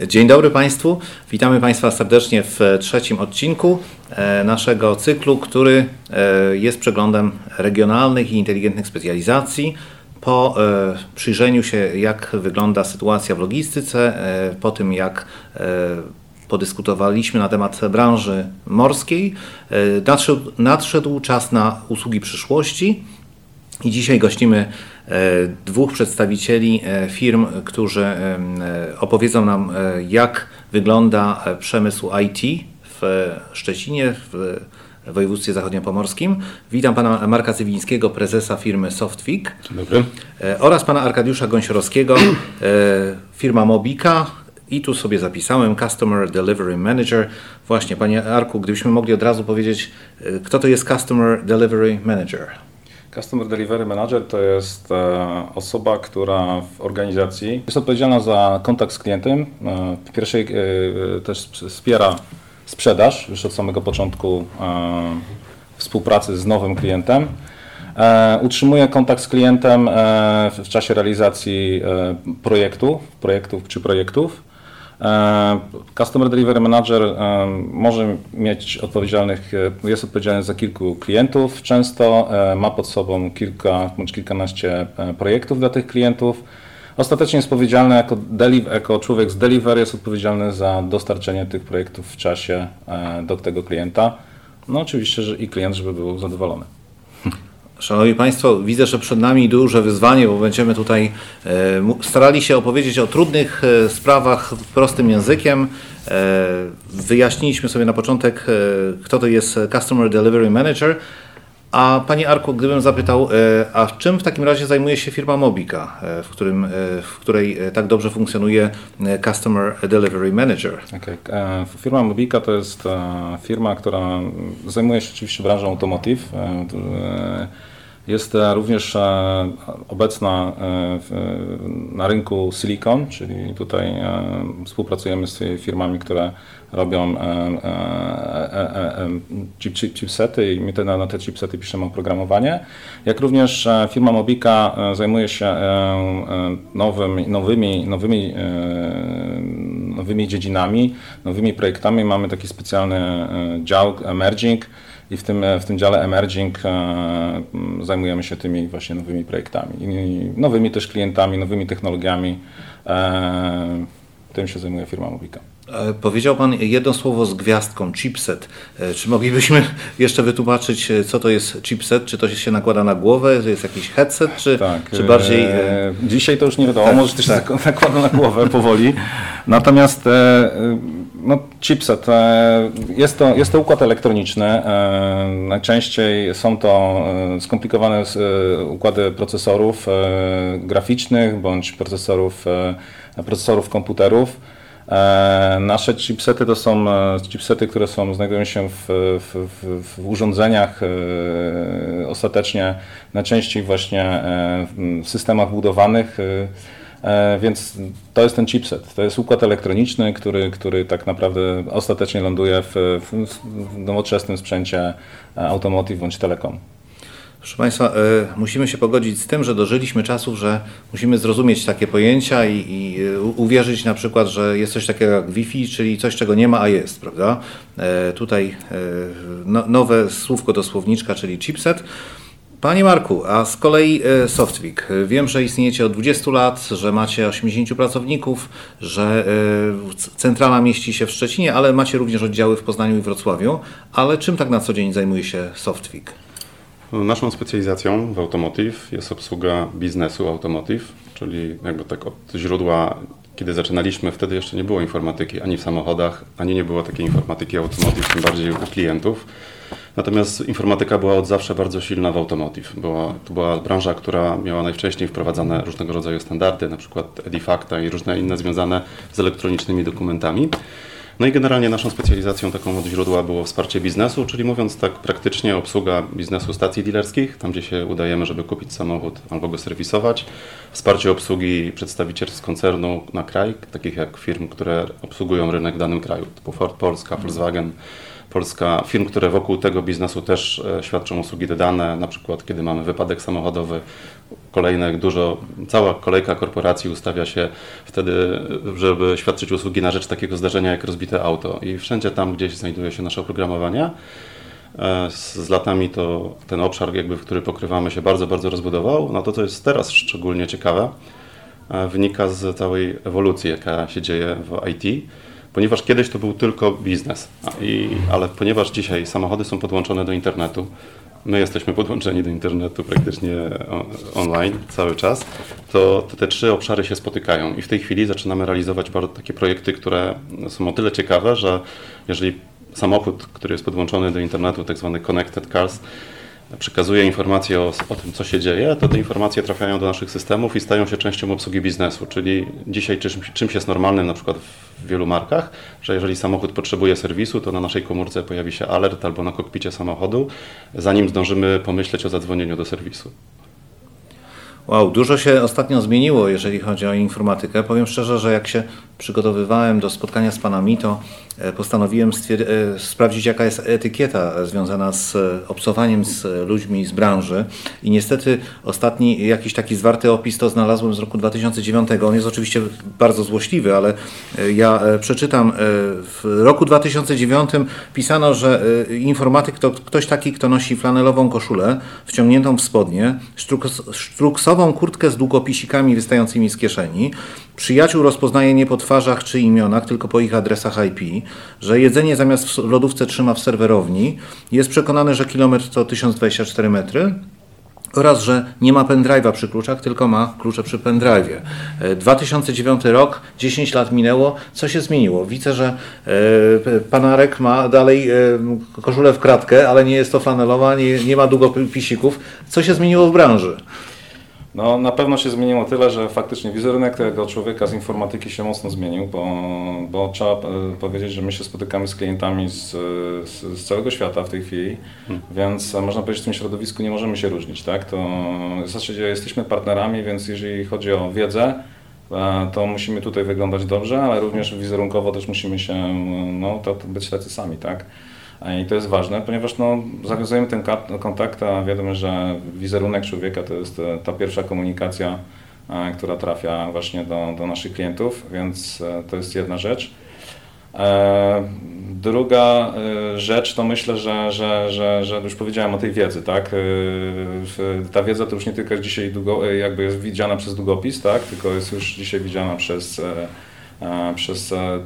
Dzień dobry Państwu. Witamy Państwa serdecznie w trzecim odcinku e, naszego cyklu, który e, jest przeglądem regionalnych i inteligentnych specjalizacji. Po e, przyjrzeniu się, jak wygląda sytuacja w logistyce, po tym jak podyskutowaliśmy na temat branży morskiej, nadszedł, nadszedł czas na usługi przyszłości. I dzisiaj gościmy dwóch przedstawicieli e, firm, którzy e, opowiedzą nam, jak wygląda przemysł IT w Szczecinie, w województwie zachodniopomorskim. Witam pana Marka Cywińskiego, prezesa firmy Softfig. Dzień dobry. Oraz pana Arkadiusza Gąsiorowskiego, firma Mobika. I tu sobie zapisałem Customer Delivery Manager. Właśnie, panie Arku, gdybyśmy mogli od razu powiedzieć, kto to jest Customer Delivery Manager? Customer Delivery Manager to jest e, osoba, która w organizacji jest odpowiedzialna za kontakt z klientem. E, w pierwszej e, też wspiera sprzedaż już od samego początku współpracy z nowym klientem. Utrzymuje kontakt z klientem w czasie realizacji projektu, projektów czy projektów Customer Delivery Manager e, może mieć odpowiedzialnych, e, jest odpowiedzialny za kilku klientów często, ma pod sobą kilka bądź kilkanaście projektów dla tych klientów. Ostatecznie jest odpowiedzialny jako, jako człowiek z delivery, jest odpowiedzialny za dostarczenie tych projektów w czasie do tego klienta. No oczywiście, że i klient, żeby był zadowolony. Szanowni Państwo, widzę, że przed nami duże wyzwanie, bo będziemy tutaj e, starali się opowiedzieć o trudnych e, sprawach prostym językiem. E, wyjaśniliśmy sobie na początek, kto to jest Customer Delivery Manager. A Panie Arku, gdybym zapytał, a czym w takim razie zajmuje się firma Mobika, w, którym, w której tak dobrze funkcjonuje Customer Delivery Manager? Okay. Firma Mobika to jest firma, która zajmuje się oczywiście branżą automotive. Jest również e, obecna e, na rynku silicon, czyli tutaj e, współpracujemy z firmami, które robią chipsety i my na te chipsety piszemy oprogramowanie. Jak również firma Mobika zajmuje się nowym, nowymi, nowymi, nowymi dziedzinami, nowymi projektami. Mamy taki specjalny dział emerging, i w tym, w tym dziale emerging e, zajmujemy się tymi właśnie nowymi projektami, nowymi też klientami, nowymi technologiami. E, tym się zajmuje firma Mobika. E, powiedział Pan jedno słowo z gwiazdką, chipset. Czy moglibyśmy jeszcze wytłumaczyć, co to jest chipset? Czy to się nakłada na głowę, to jest jakiś headset, czy, tak, czy bardziej... E... Dzisiaj to już nie wiadomo, tak, może też tak. nakłada na głowę powoli. Natomiast e, no, chipset. E, jest to, jest to układ elektroniczny. E, najczęściej są to e, skomplikowane układy procesorów graficznych bądź procesorów, procesorów komputerów. Nasze chipsety to są chipsety, które są, znajdują się w, w, w, urządzeniach ostatecznie najczęściej właśnie w systemach budowanych E, więc to jest ten chipset. To jest układ elektroniczny, który, który tak naprawdę ostatecznie ląduje w, w nowoczesnym sprzęcie e, automotive bądź telekom. Proszę Państwa, y, musimy się pogodzić z tym, że dożyliśmy czasów, że musimy zrozumieć takie pojęcia i, i uwierzyć na przykład, że jest coś takiego jak Wi-Fi, czyli coś, czego nie ma, a jest, prawda? Tutaj y, no, nowe słówko do słowniczka, czyli chipset. Panie Marku, a z kolei e, Softwik. Wiem, że istniejecie od 20 lat, że macie 80 pracowników, że e, centrala mieści się w Szczecinie, ale macie również oddziały w Poznaniu i Wrocławiu. Ale czym tak na co dzień zajmuje się Softwik? Naszą specjalizacją w Automotive jest obsługa biznesu Automotive, czyli jakby tak od źródła kiedy zaczynaliśmy, wtedy jeszcze nie było informatyki ani w samochodach, ani nie było takiej informatyki automotive, tym bardziej u klientów. Natomiast informatyka była od zawsze bardzo silna w automotive. Była, to była branża, która miała najwcześniej wprowadzane różnego rodzaju standardy, na przykład Edifacta i różne inne związane z elektronicznymi dokumentami. No i generalnie naszą specjalizacją taką od źródła było wsparcie biznesu, czyli mówiąc tak praktycznie obsługa biznesu stacji dealerskich, tam gdzie się udajemy, żeby kupić samochód albo go serwisować. Wsparcie obsługi przedstawicielstw koncernu na kraj, takich jak firm, które obsługują rynek w danym kraju, typu Ford Polska, Volkswagen, Polska, firm, które wokół tego biznesu też e, świadczą usługi dodane, na przykład kiedy mamy wypadek samochodowy, kolejne dużo, cała kolejka korporacji ustawia się wtedy, żeby świadczyć usługi na rzecz takiego zdarzenia jak rozbite auto i wszędzie tam gdzieś znajduje się nasze oprogramowanie. E, z, z latami to ten obszar, jakby, który pokrywamy się bardzo, bardzo rozbudował. No to, co jest teraz szczególnie ciekawe, e, wynika z całej ewolucji, jaka się dzieje w IT ponieważ kiedyś to był tylko biznes, i, ale ponieważ dzisiaj samochody są podłączone do internetu, my jesteśmy podłączeni do internetu praktycznie online cały czas, to, te trzy obszary się spotykają i w tej chwili zaczynamy realizować bardzo takie projekty, które są o tyle ciekawe, że jeżeli samochód, który jest podłączony do internetu, tak zwany connected cars, przekazuje informacje o, o, tym, co się dzieje, to te informacje trafiają do naszych systemów i stają się częścią obsługi biznesu. Czyli dzisiaj czymś, czymś jest normalnym na przykład w wielu markach, że jeżeli samochód potrzebuje serwisu, to na naszej komórce pojawi się alert albo na kokpicie samochodu, zanim zdążymy pomyśleć o zadzwonieniu do serwisu. Wow, dużo się ostatnio zmieniło, jeżeli chodzi o informatykę. Powiem szczerze, że jak się przygotowywałem do spotkania z Panami, to e, postanowiłem e, sprawdzić, jaka jest etykieta związana z e, obcowaniem z ludźmi z branży. I niestety ostatni jakiś taki zwarty opis to znalazłem z roku 2009. On jest oczywiście bardzo złośliwy, ale ja przeczytam. W roku 2009 pisano, że informatyk to ktoś taki, kto nosi flanelową koszulę wciągniętą w spodnie, sztruksową kurtkę z długopisikami wystającymi z kieszeni, Przyjaciół rozpoznaje nie po twarzach czy imionach, tylko po ich adresach IP, że jedzenie zamiast w lodówce trzyma w serwerowni, jest przekonany, że kilometr to 1024 metry, oraz, że nie ma pendrive'a przy kluczach, tylko ma klucze przy pendrive'ie. 2009 e, rok, 10 lat minęło, co się zmieniło? Widzę, że e, panarek ma dalej e, koszulę w kratkę, ale nie jest to flanelowa, nie, nie ma długopisików. Co się zmieniło w branży? No, na pewno się zmieniło tyle, że faktycznie wizerunek tego człowieka z informatyki się mocno zmienił, bo, bo trzeba e, powiedzieć, że my się spotykamy z klientami z, z, z całego świata w tej chwili, hmm. więc można powiedzieć, że w tym środowisku nie możemy się różnić, tak? To w zasadzie jesteśmy partnerami, więc jeżeli chodzi o wiedzę, e, to musimy tutaj wyglądać dobrze, ale również wizerunkowo też musimy się, no, to, to być tacy sami, tak? I to jest ważne, ponieważ no, zawiązujemy ten kontakt, a wiadomo, że wizerunek człowieka to jest e, ta pierwsza komunikacja, e, która trafia właśnie do, do naszych klientów, więc e, to jest jedna rzecz. Druga rzecz to myślę, że, że, że, że już powiedziałem o tej wiedzy, tak? Ta wiedza to już nie tylko dzisiaj długo, jakby jest widziana przez długopis, tak? Tylko jest już dzisiaj widziana przez E, przez e,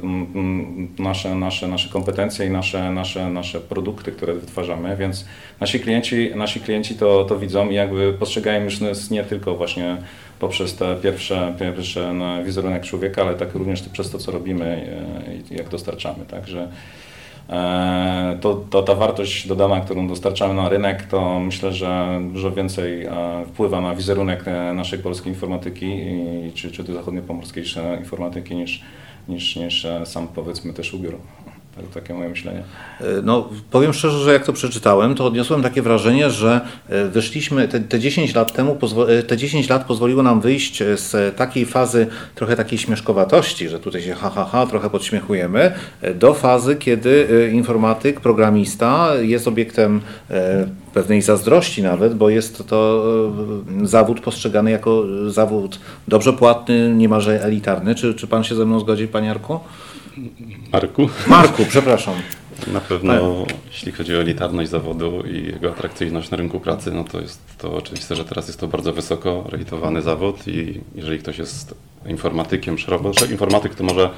nasze, nasze, nasze kompetencje i nasze, nasze, nasze produkty, które wytwarzamy, więc nasi klienci, nasi klienci to, to widzą i jakby postrzegają już nas nie tylko właśnie poprzez te pierwsze, pierwsze wizerunek człowieka, ale tak również przez to, co robimy e, i jak dostarczamy. Także E, to, to ta wartość dodana, którą dostarczamy na rynek, to myślę, że dużo więcej e, wpływa na wizerunek e, naszej polskiej informatyki czy, czy zachodniopomorskiej informatyki niż, niż, niż sam powiedzmy też ubiór. Tak, takie moje myślenie. E, no, powiem szczerze, że jak to przeczytałem, to odniosłem takie wrażenie, że e, wyszliśmy te, te 10 lat temu, e, te 10 lat pozwoliło nam wyjść z takiej fazy trochę takiej śmieszkowatości, że tutaj się ha, ha, ha, trochę podśmiechujemy, do fazy, kiedy informatyk, programista jest obiektem pewnej zazdrości nawet, bo jest to zawód postrzegany jako zawód dobrze płatny, niemalże elitarny. Czy, czy pan się ze mną zgodzi, panie Arku? Marku. Marku, przepraszam. Na pewno, tak. jeśli chodzi o elitarność zawodu i jego atrakcyjność na rynku pracy, no to jest to oczywiste, że teraz jest to bardzo wysoko rejtowany zawód i jeżeli ktoś jest informatykiem szeroko, informatyk to może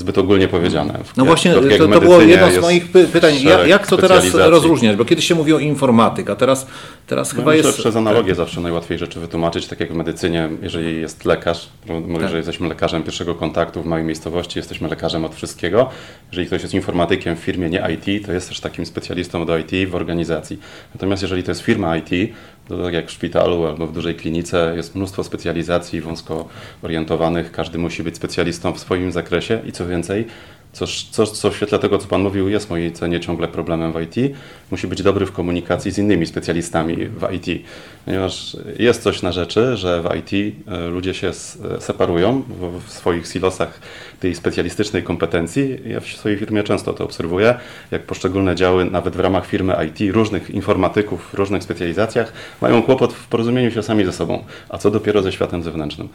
zbyt ogólnie powiedziane. No właśnie, to, to było jedno z moich pytań. Jak, jak to teraz rozróżniać? Bo kiedyś się mówiło informatyk, a teraz, teraz no chyba myślę, jest... Przez analogię zawsze najłatwiej rzeczy wytłumaczyć, tak jak w medycynie, jeżeli jest lekarz, mówię, tak. że jesteśmy lekarzem pierwszego kontaktu w małej miejscowości, jesteśmy lekarzem od wszystkiego. Jeżeli ktoś jest informatykiem w firmie nie IT, to jest też takim specjalistą do IT w organizacji. Natomiast jeżeli to jest firma IT, to tak jak w szpitalu albo w dużej klinice jest mnóstwo specjalizacji wąsko orientowanych, każdy musi być specjalistą w swoim zakresie i co więcej, Coś, coś, co w świetle tego, co Pan mówił, jest mojej cenie ciągle problemem w IT. Musi być dobry w komunikacji z innymi specjalistami w IT. Ponieważ jest coś na rzeczy, że w IT e, ludzie się separują w swoich silosach tej specjalistycznej kompetencji. Ja w swojej firmie często to obserwuję, jak poszczególne działy, nawet w ramach firmy IT, różnych informatyków w różnych specjalizacjach, mają kłopot w porozumieniu się sami ze sobą, a co dopiero ze światem zewnętrznym.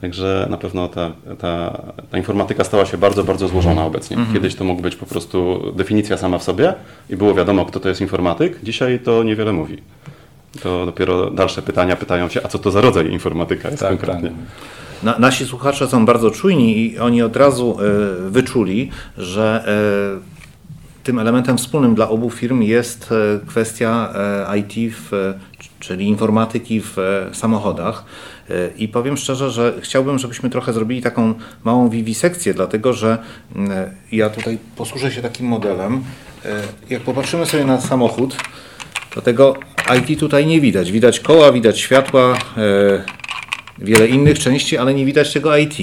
Także na pewno ta, ta, ta informatyka stała się bardzo, bardzo złożona obecnie. Mhm. Kiedyś to mógł być po prostu definicja sama w sobie i było wiadomo, kto to jest informatyk. Dzisiaj to niewiele mówi. To dopiero dalsze pytania pytają się, a co to za rodzaj informatyka jest tak, konkretnie. Tak. Na, nasi słuchacze są bardzo czujni i oni od razu y, wyczuli, że y, tym elementem wspólnym dla obu firm jest y, kwestia IT, w, czyli informatyki w samochodach. I powiem szczerze, że chciałbym, żebyśmy trochę zrobili taką małą wiwisekcję, dlatego że ja tutaj posłużę się takim modelem. Jak popatrzymy sobie na samochód, to tego IT tutaj nie widać. Widać koła, widać światła, wiele innych części, ale nie widać tego IT.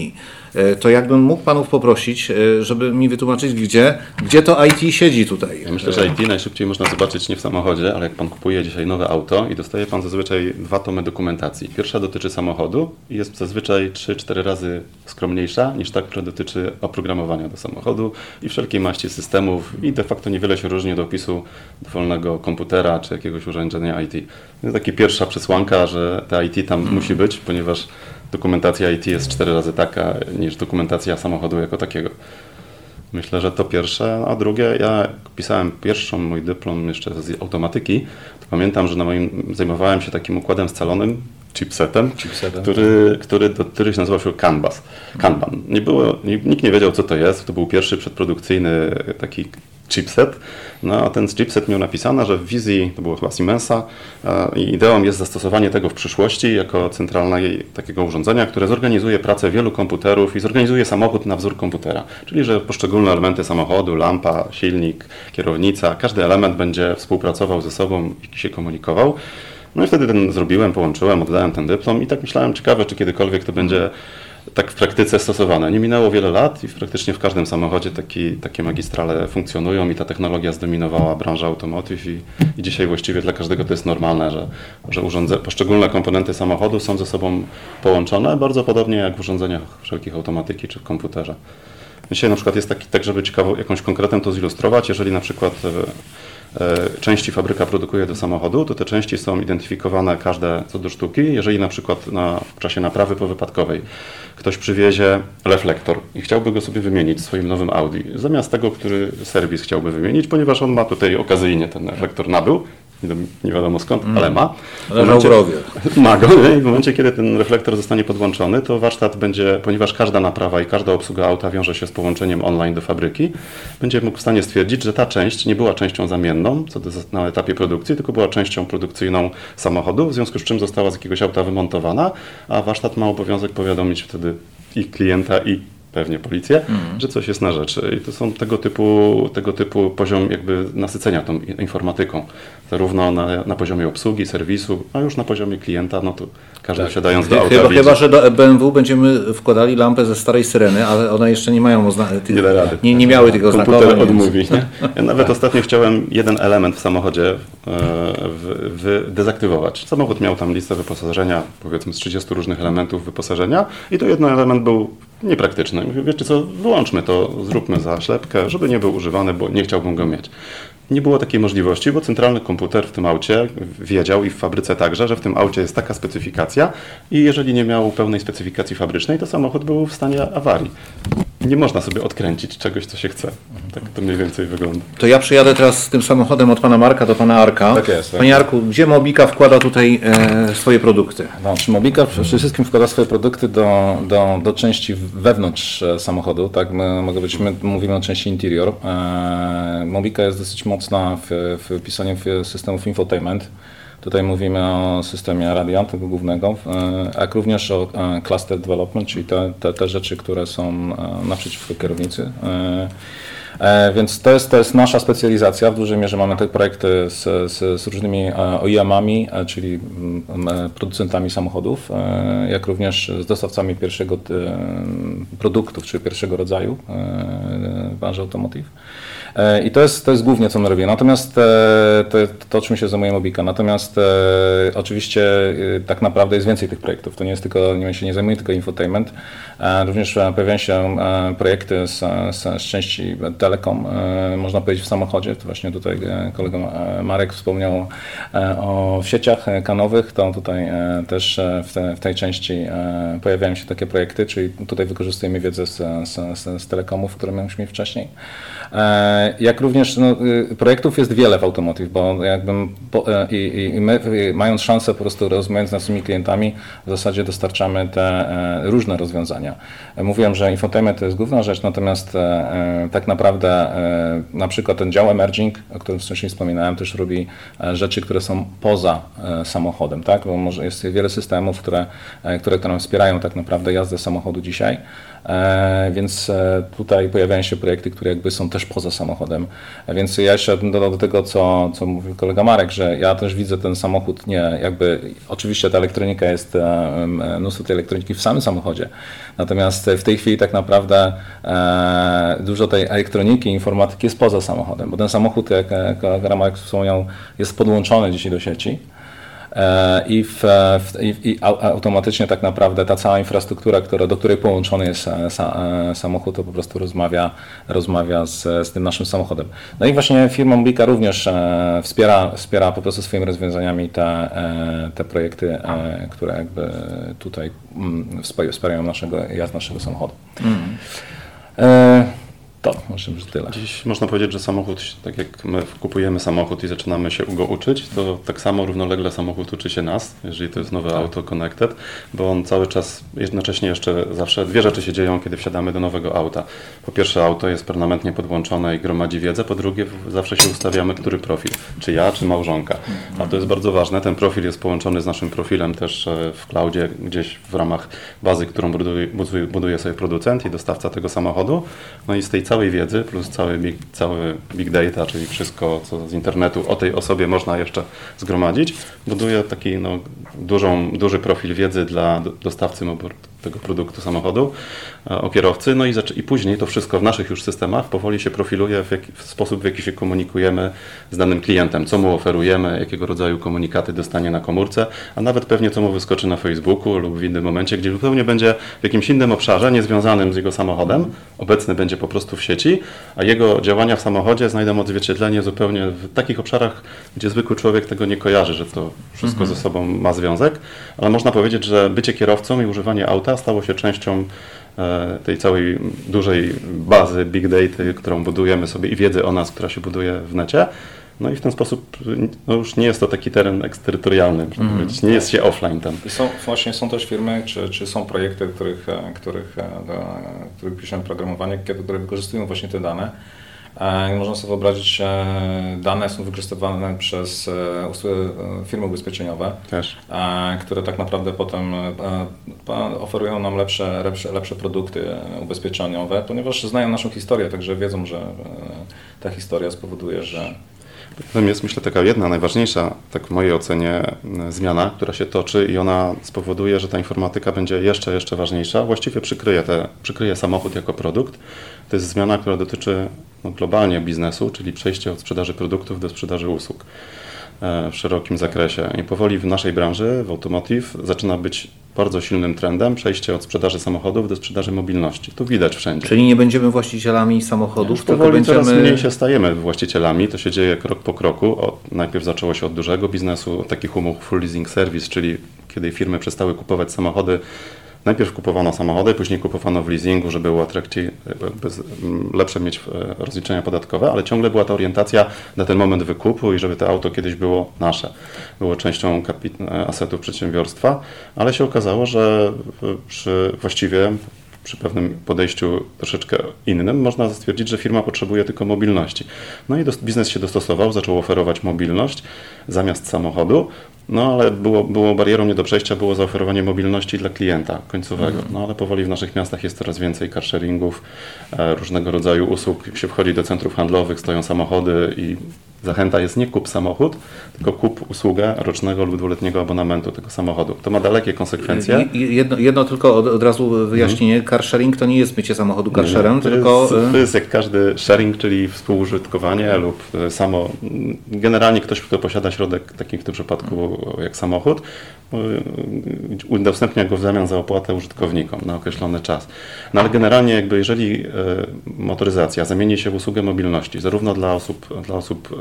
E, to jakbym mógł panów poprosić, e, żeby mi wytłumaczyć, gdzie, gdzie to IT siedzi tutaj. Ja myślę, że IT najszybciej można zobaczyć nie w samochodzie, ale jak pan kupuje dzisiaj nowe auto i dostaje pan zazwyczaj dwa tomy dokumentacji. Pierwsza dotyczy samochodu i jest zazwyczaj 3-4 razy skromniejsza niż ta, która dotyczy oprogramowania do samochodu i wszelkiej maści systemów i de facto niewiele się różni do opisu dowolnego komputera czy jakiegoś urządzenia IT. To jest taka pierwsza przesłanka, że ta IT tam hmm. musi być, ponieważ dokumentacja IT jest cztery razy taka niż dokumentacja samochodu jako takiego. Myślę, że to pierwsze, a drugie, ja pisałem pierwszą mój dyplom jeszcze z automatyki, to pamiętam, że na moim zajmowałem się takim układem scalonym, chipsetem, chipsetem. Który, który, który się nazywał się Canvas. Kanban. Nie było, nikt nie wiedział, co to jest. To był pierwszy przedprodukcyjny taki chipset. No a ten chipset miał napisane, że w wizji, to było chyba Siemensa, e, ideą jest zastosowanie tego w przyszłości jako centralnego takiego urządzenia, które zorganizuje pracę wielu komputerów i zorganizuje samochód na wzór komputera. Czyli, że poszczególne elementy samochodu, lampa, silnik, kierownica, każdy element będzie współpracował ze sobą i się komunikował. No i wtedy ten zrobiłem, połączyłem, oddałem ten dyplom i tak myślałem, ciekawe, czy kiedykolwiek to będzie tak w praktyce stosowane. Nie minęło wiele lat i praktycznie w każdym samochodzie taki, takie magistrale funkcjonują i ta technologia zdominowała branżę automotive i, i dzisiaj właściwie dla każdego to jest normalne, że, że urządze, poszczególne komponenty samochodu są ze sobą połączone, bardzo podobnie jak w urządzeniach wszelkich automatyki czy w komputerze. Dzisiaj na przykład jest taki, tak żeby ciekawo jakąś konkretem to zilustrować, jeżeli na przykład E, części fabryka produkuje do samochodu, to te części są identyfikowane każde co do sztuki. Jeżeli na przykład na, w czasie naprawy powypadkowej ktoś przywiezie reflektor i chciałby go sobie wymienić w swoim nowym Audi, zamiast tego, który serwis chciałby wymienić, ponieważ on ma tutaj okazyjnie ten reflektor nabył, nie wiadomo skąd, mm. ale ma. Ale momencie, ma go. I w momencie, kiedy ten reflektor zostanie podłączony, to warsztat będzie, ponieważ każda naprawa i każda obsługa auta wiąże się z połączeniem online do fabryki, będzie mógł w stanie stwierdzić, że ta część nie była częścią zamienną co do, na etapie produkcji, tylko była częścią produkcyjną samochodu, w związku z czym została z jakiegoś auta wymontowana, a warsztat ma obowiązek powiadomić wtedy i klienta, i pewnie policję, mm. że coś jest na rzeczy. I to są tego typu, tego typu poziom jakby nasycenia tą informatyką. Zarówno na, na poziomie obsługi, serwisu, a już na poziomie klienta, no to każdy tak. wsiadając do auta Chyba, chyba, że do BMW będziemy wkładali lampę ze starej syreny, ale one jeszcze nie mają nie, rady. nie, nie miały tego Komputer oznakowania. odmówi. Nie? Ja nawet ostatnio chciałem jeden element w samochodzie e, dezaktywować. Samochód miał tam listę wyposażenia, powiedzmy z 30 różnych elementów wyposażenia i to jeden element był niepraktyczny. Mówię, wiecie co, wyłączmy to, zróbmy za ślepkę, żeby nie był używany, bo nie chciałbym go mieć. Nie było takiej możliwości, bo centralny komputer w tym aucie wiedział i w fabryce także, że w tym aucie jest taka specyfikacja i jeżeli nie miał pełnej specyfikacji fabrycznej, to samochód był w stanie awarii nie można sobie odkręcić czegoś, co się chce. Tak to mniej więcej wygląda. To ja przyjadę teraz z tym samochodem od pana Marka do pana Arka. Tak jest. Tak. Panie Arku, gdzie Mobika wkłada tutaj e, swoje produkty? No, Mobika przede wszystkim wkłada swoje produkty do, do, do części wewnątrz e, samochodu. Tak, my, mogę być, my mówimy o części interior. E, Mobika jest dosyć mocna w, w pisaniu systemów infotainment. Tutaj mówimy o systemie radia, tego głównego, e, jak również o e, cluster development, czyli te, te, te rzeczy, które są e, naprzeciwko kierownicy. Więc to jest, to jest nasza specjalizacja. W dużej mierze mamy te projekty z, z, z różnymi OEM-ami, czyli producentami samochodów, jak również z dostawcami pierwszego produktów, czy pierwszego rodzaju w branży automotive. I to jest, to jest głównie, co my robimy. Natomiast to, to czym się zajmuje Mobika. Natomiast oczywiście tak naprawdę jest więcej tych projektów. To nie jest tylko, nie się nie zajmuje tylko infotainment. Również pojawiają się projekty z, z, z części telekom, można powiedzieć w samochodzie. To właśnie tutaj kolega Marek wspomniał o sieciach kanowych, to tutaj też w, te, w tej części pojawiają się takie projekty, czyli tutaj wykorzystujemy wiedzę z, z, z telekomów, które mieliśmy wcześniej. E, jak również no, y, projektów jest wiele w Automotive, bo jakbym po, e, i, i, my mając szansę po prostu rozmawiając z naszymi klientami w zasadzie dostarczamy te e, różne rozwiązania. Mówiłem, że infotainment to jest główna rzecz, natomiast tak naprawdę na przykład ten dział emerging, o którym wcześniej wspominałem, też robi rzeczy, które są poza samochodem, tak? Bo może jest wiele systemów, które, które, które wspierają tak naprawdę jazdę samochodu dzisiaj. E, więc e, tutaj pojawiają się projekty, które jakby są też poza samochodem. Więc ja jeszcze dodał do tego, co, co mówił kolega Marek, że ja też widzę ten samochód nie jakby, oczywiście ta elektronika jest, e, mnóstwo tej elektroniki w samym samochodzie, natomiast w tej chwili tak naprawdę dużo tej elektroniki, informatyki jest poza samochodem, bo ten samochód, jak kolega Marek wspomniał, jest podłączony dzisiaj do sieci. E, i, w, w, i, automatycznie tak naprawdę ta cała infrastruktura, która, do której połączony jest e, e, samochód, to po prostu rozmawia, rozmawia z, z tym naszym samochodem. No i właśnie firma Mobilka również wspiera, wspiera po prostu swoimi rozwiązaniami te, te projekty, które jakby tutaj mm, wspierają naszego, jazd naszego samochodu. Mm. To może już tyle. Dziś można powiedzieć, że samochód, tak jak my kupujemy samochód i zaczynamy się go uczyć, to tak samo równolegle samochód uczy się nas, jeżeli to jest nowe tak. auto connected, bo on cały czas, jednocześnie jeszcze zawsze dwie rzeczy się dzieją, kiedy wsiadamy do nowego auta. Po pierwsze auto jest permanentnie podłączone i gromadzi wiedzę, po drugie zawsze się ustawiamy, który profil, czy ja, czy małżonka. A to jest bardzo ważne, ten profil jest połączony z naszym profilem też e, w cloudzie, gdzieś w ramach bazy, którą buduje, buduje sobie producent i dostawca tego samochodu. No i z tej całej wiedzy, plus cały big, cały big data, czyli wszystko, co z internetu o tej osobie można jeszcze zgromadzić, buduje taki no, dużą, duży profil wiedzy dla dostawcy tego produktu samochodu, e, o kierowcy, no i, i później to wszystko w naszych już systemach powoli się profiluje w, jak, w, sposób, w jaki się komunikujemy z danym klientem, co mu oferujemy, jakiego rodzaju komunikaty dostanie na komórce, a nawet pewnie co mu wyskoczy na Facebooku lub w innym momencie, gdzie zupełnie będzie w jakimś innym obszarze, niezwiązanym z jego samochodem, obecny będzie po prostu w sieci, a jego działania w samochodzie znajdą odzwierciedlenie zupełnie w takich obszarach, gdzie zwykły człowiek tego nie kojarzy, że to wszystko mhm. ze sobą ma związek, ale można powiedzieć, że bycie kierowcą i używanie auta stało się częścią e, tej całej dużej bazy big data, którą budujemy sobie i wiedzy o nas, która się buduje w necie. No i w ten sposób no już nie jest to taki teren eksterytorialny, mm. powiedzieć. nie jest się offline tam. I są, właśnie są też firmy, czy, czy są projekty, których, e, których, e, których piszemy programowanie, które wykorzystują właśnie te dane można sobie wyobrazić, że dane są wykorzystywane przez e, firmy ubezpieczeniowe, Też. E, które tak naprawdę potem oferują nam lepsze, lepsze, lepsze produkty ubezpieczeniowe, ponieważ znają naszą historię, także wiedzą, że ta historia spowoduje, że jest myślę taka jedna najważniejsza, tak w mojej ocenie, zmiana, która się toczy i ona spowoduje, że ta informatyka będzie jeszcze, jeszcze ważniejsza. Właściwie przykryje, te, przykryje samochód jako produkt. To jest zmiana, która dotyczy globalnie biznesu, czyli przejście od sprzedaży produktów do sprzedaży usług e, w szerokim zakresie. I powoli w naszej branży, w automotive, zaczyna być bardzo silnym trendem przejście od sprzedaży samochodów do sprzedaży mobilności. Tu widać wszędzie. Czyli nie będziemy właścicielami samochodów, Już tylko będziemy... coraz mniej się stajemy właścicielami. To się dzieje krok po kroku. Od, najpierw zaczęło się od dużego biznesu, takich umów full leasing service, czyli kiedy firmy przestały kupować samochody Najpierw kupowano samochody, później kupowano w leasingu, żeby było atrakcji, lepsze mieć e, rozliczenia podatkowe, ale ciągle była ta orientacja na ten moment wykupu i żeby to auto kiedyś było nasze. Było częścią e, asetów przedsiębiorstwa, ale się okazało, że przy właściwie przy pewnym podejściu troszeczkę innym, można stwierdzić, że firma potrzebuje tylko mobilności. No i biznes się dostosował, zaczął oferować mobilność zamiast samochodu, no ale było, było barierą nie do przejścia było zaoferowanie mobilności dla klienta końcowego. Mhm. No ale powoli w naszych miastach jest coraz więcej carsharingów, e, różnego rodzaju usług. Jak się wchodzi do centrów handlowych, stoją samochody i Zachęta jest nie kup samochód, tylko kup usługę rocznego lub dwuletniego abonamentu tego samochodu. To ma dalekie konsekwencje. Jedno, jedno tylko od, od razu wyjaśnienie, car sharing to nie jest mycie samochodu car sharem, to, tylko... jest, to y, jest jak każdy sharing, czyli współużytkowanie lub e, samo. Generalnie ktoś, kto posiada środek, taki w tym przypadku jak samochód, e, udostępnia go w zamian za opłatę użytkownikom na określony czas. No ale generalnie jakby jeżeli e, motoryzacja zamieni się w usługę mobilności, zarówno dla osób, dla osób e,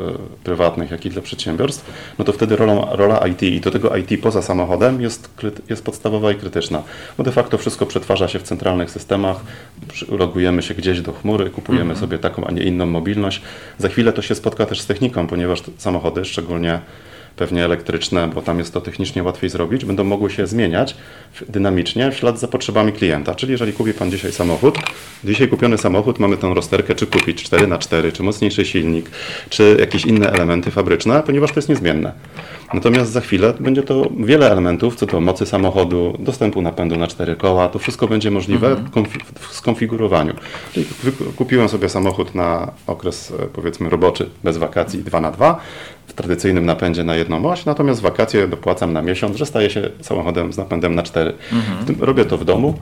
prywatnych, jak i dla przedsiębiorstw, no to wtedy rolą, rola IT i do tego IT poza samochodem jest, jest podstawowa i krytyczna, bo de facto wszystko przetwarza się w centralnych systemach, logujemy się gdzieś do chmury, kupujemy sobie taką, a nie inną mobilność. Za chwilę to się spotka też z techniką, ponieważ samochody, szczególnie pewnie elektryczne, bo tam jest to technicznie łatwiej zrobić, będą mogły się zmieniać dynamicznie w ślad za potrzebami klienta. Czyli jeżeli kupi Pan dzisiaj samochód, dzisiaj kupiony samochód, mamy tą rozterkę, czy kupić 4x4, czy mocniejszy silnik, czy jakieś inne elementy fabryczne, ponieważ to jest niezmienne. Natomiast za chwilę będzie to wiele elementów, co do mocy samochodu, dostępu napędu na cztery koła, to wszystko będzie możliwe w, w skonfigurowaniu. Czyli kupiłem sobie samochód na okres e, powiedzmy roboczy, bez wakacji 2 na 2 w tradycyjnym napędzie na jedną oś, natomiast wakacje dopłacam na miesiąc, że staje się samochodem z napędem na cztery. Tym, robię to w domu,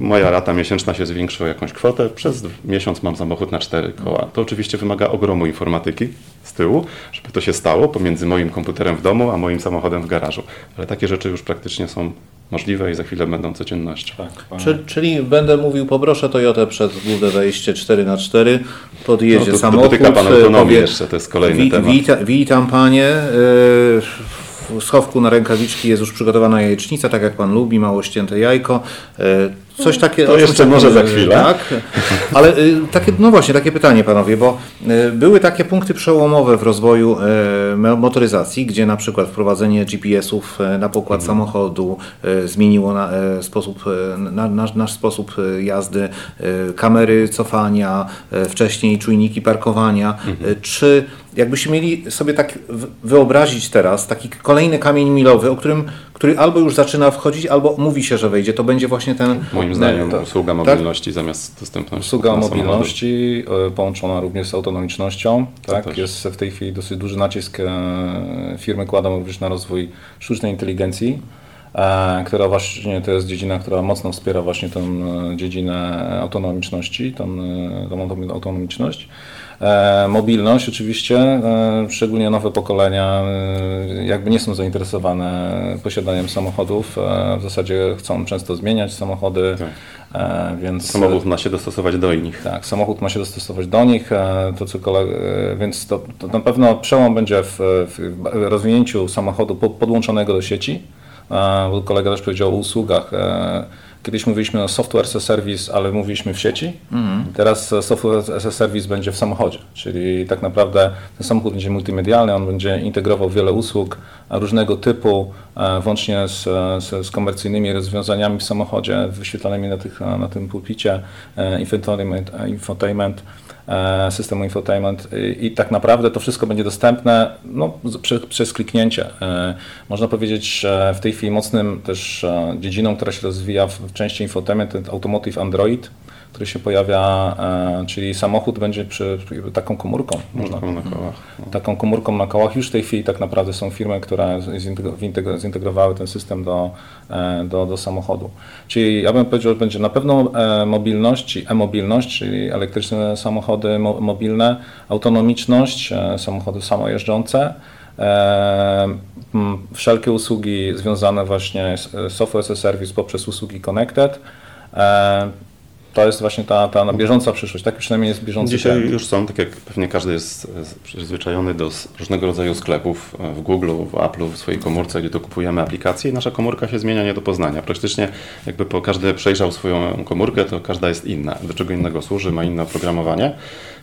moja rata miesięczna się zwiększyła o jakąś kwotę, przez miesiąc mam samochód na cztery koła. To oczywiście wymaga ogromu informatyki z tyłu, żeby to się stało pomiędzy moim komputerem w domu, a moim samochodem w garażu. Ale takie rzeczy już praktycznie są możliwe i za chwilę będą codziennością. Tak, Czy, czyli będę mówił, poproszę Toyotę przez główne wejście 4x4, podjedzie No, to- to samochód. dotyka pan autonomii jeszcze, to jest kolejny temat. Wita, witam panie, e, w schowku na rękawiczki jest już przygotowana jajecznica, tak jak pan lubi, mało ścięte jajko. Coś takie, To jeszcze może za chwilę. Tak, ale y, takie, no właśnie, takie pytanie panowie, bo y, były takie punkty przełomowe w rozwoju y, mo- motoryzacji, gdzie na przykład wprowadzenie GPS-ów na pokład Mhm. samochodu zmieniło na, sposób, na, nasz, nasz sposób jazdy, kamery cofania, wcześniej czujniki parkowania. Mhm. Czy jakbyśmy mieli sobie tak wyobrazić teraz taki kolejny kamień milowy, o którym, który albo już zaczyna wchodzić, albo mówi się, że wejdzie, to będzie właśnie ten... Moim zdaniem tak. usługa mobilności zamiast dostępności. Usługa mobilności e, połączona również z autonomicznością. Tak? Jest w tej chwili dosyć duży nacisk. e, Firmy kładą również na rozwój sztucznej inteligencji, e, która właśnie to jest dziedzina, która mocno wspiera właśnie tę e, dziedzinę autonomiczności, tą, e, tą auto- autonomiczność. E, Mobilność oczywiście, e, szczególnie nowe pokolenia e, jakby nie są zainteresowane posiadaniem samochodów, w zasadzie chcą często zmieniać samochody, Tak. więc... Samochód ma się dostosować do innych. Tak, samochód ma się dostosować do nich, to co kole, e, więc to, to na pewno przełom będzie w, w rozwinięciu samochodu po- podłączonego do sieci, bo kolega też powiedział o usługach. Kiedyś mówiliśmy o software as a service, ale mówiliśmy w sieci. Teraz e, software as a service będzie w samochodzie, czyli tak naprawdę ten samochód będzie multimedialny, on będzie integrował wiele usług różnego typu, e, włącznie z, z, z komercyjnymi rozwiązaniami w samochodzie, wyświetlanymi na, tych, na tym pulpicie, e, infotainment, e, infotainment systemu infotainment i, tak naprawdę to wszystko będzie dostępne no, z- prze, przez kliknięcie. Można powiedzieć, że w tej chwili mocnym też dziedziną, która się rozwija w części infotainment, to automotive Android, który się pojawia, e, czyli samochód będzie przy, taką komórką. Można, na kołach. taką komórką na kołach. Już w tej chwili tak naprawdę są firmy, które zintegrowały ten system do, e, do, do samochodu. Czyli ja bym powiedział, że będzie na pewno e, mobilność, czyli e-mobilność, czyli elektryczne samochody mo- mobilne, autonomiczność, samochody samojeżdżące, wszelkie usługi związane właśnie z e, software as a service poprzez usługi connected. To jest właśnie ta, ta bieżąca przyszłość. Tak przynajmniej jest bieżący Dzisiaj trend. już są, tak jak pewnie każdy jest przyzwyczajony do różnego rodzaju sklepów e, w Google, w Apple, w swojej komórce, gdzie to kupujemy aplikacje i nasza komórka się zmienia nie do poznania. Praktycznie jakby po każdy przejrzał swoją komórkę, to każda jest inna. Do czego innego służy, ma inne oprogramowanie.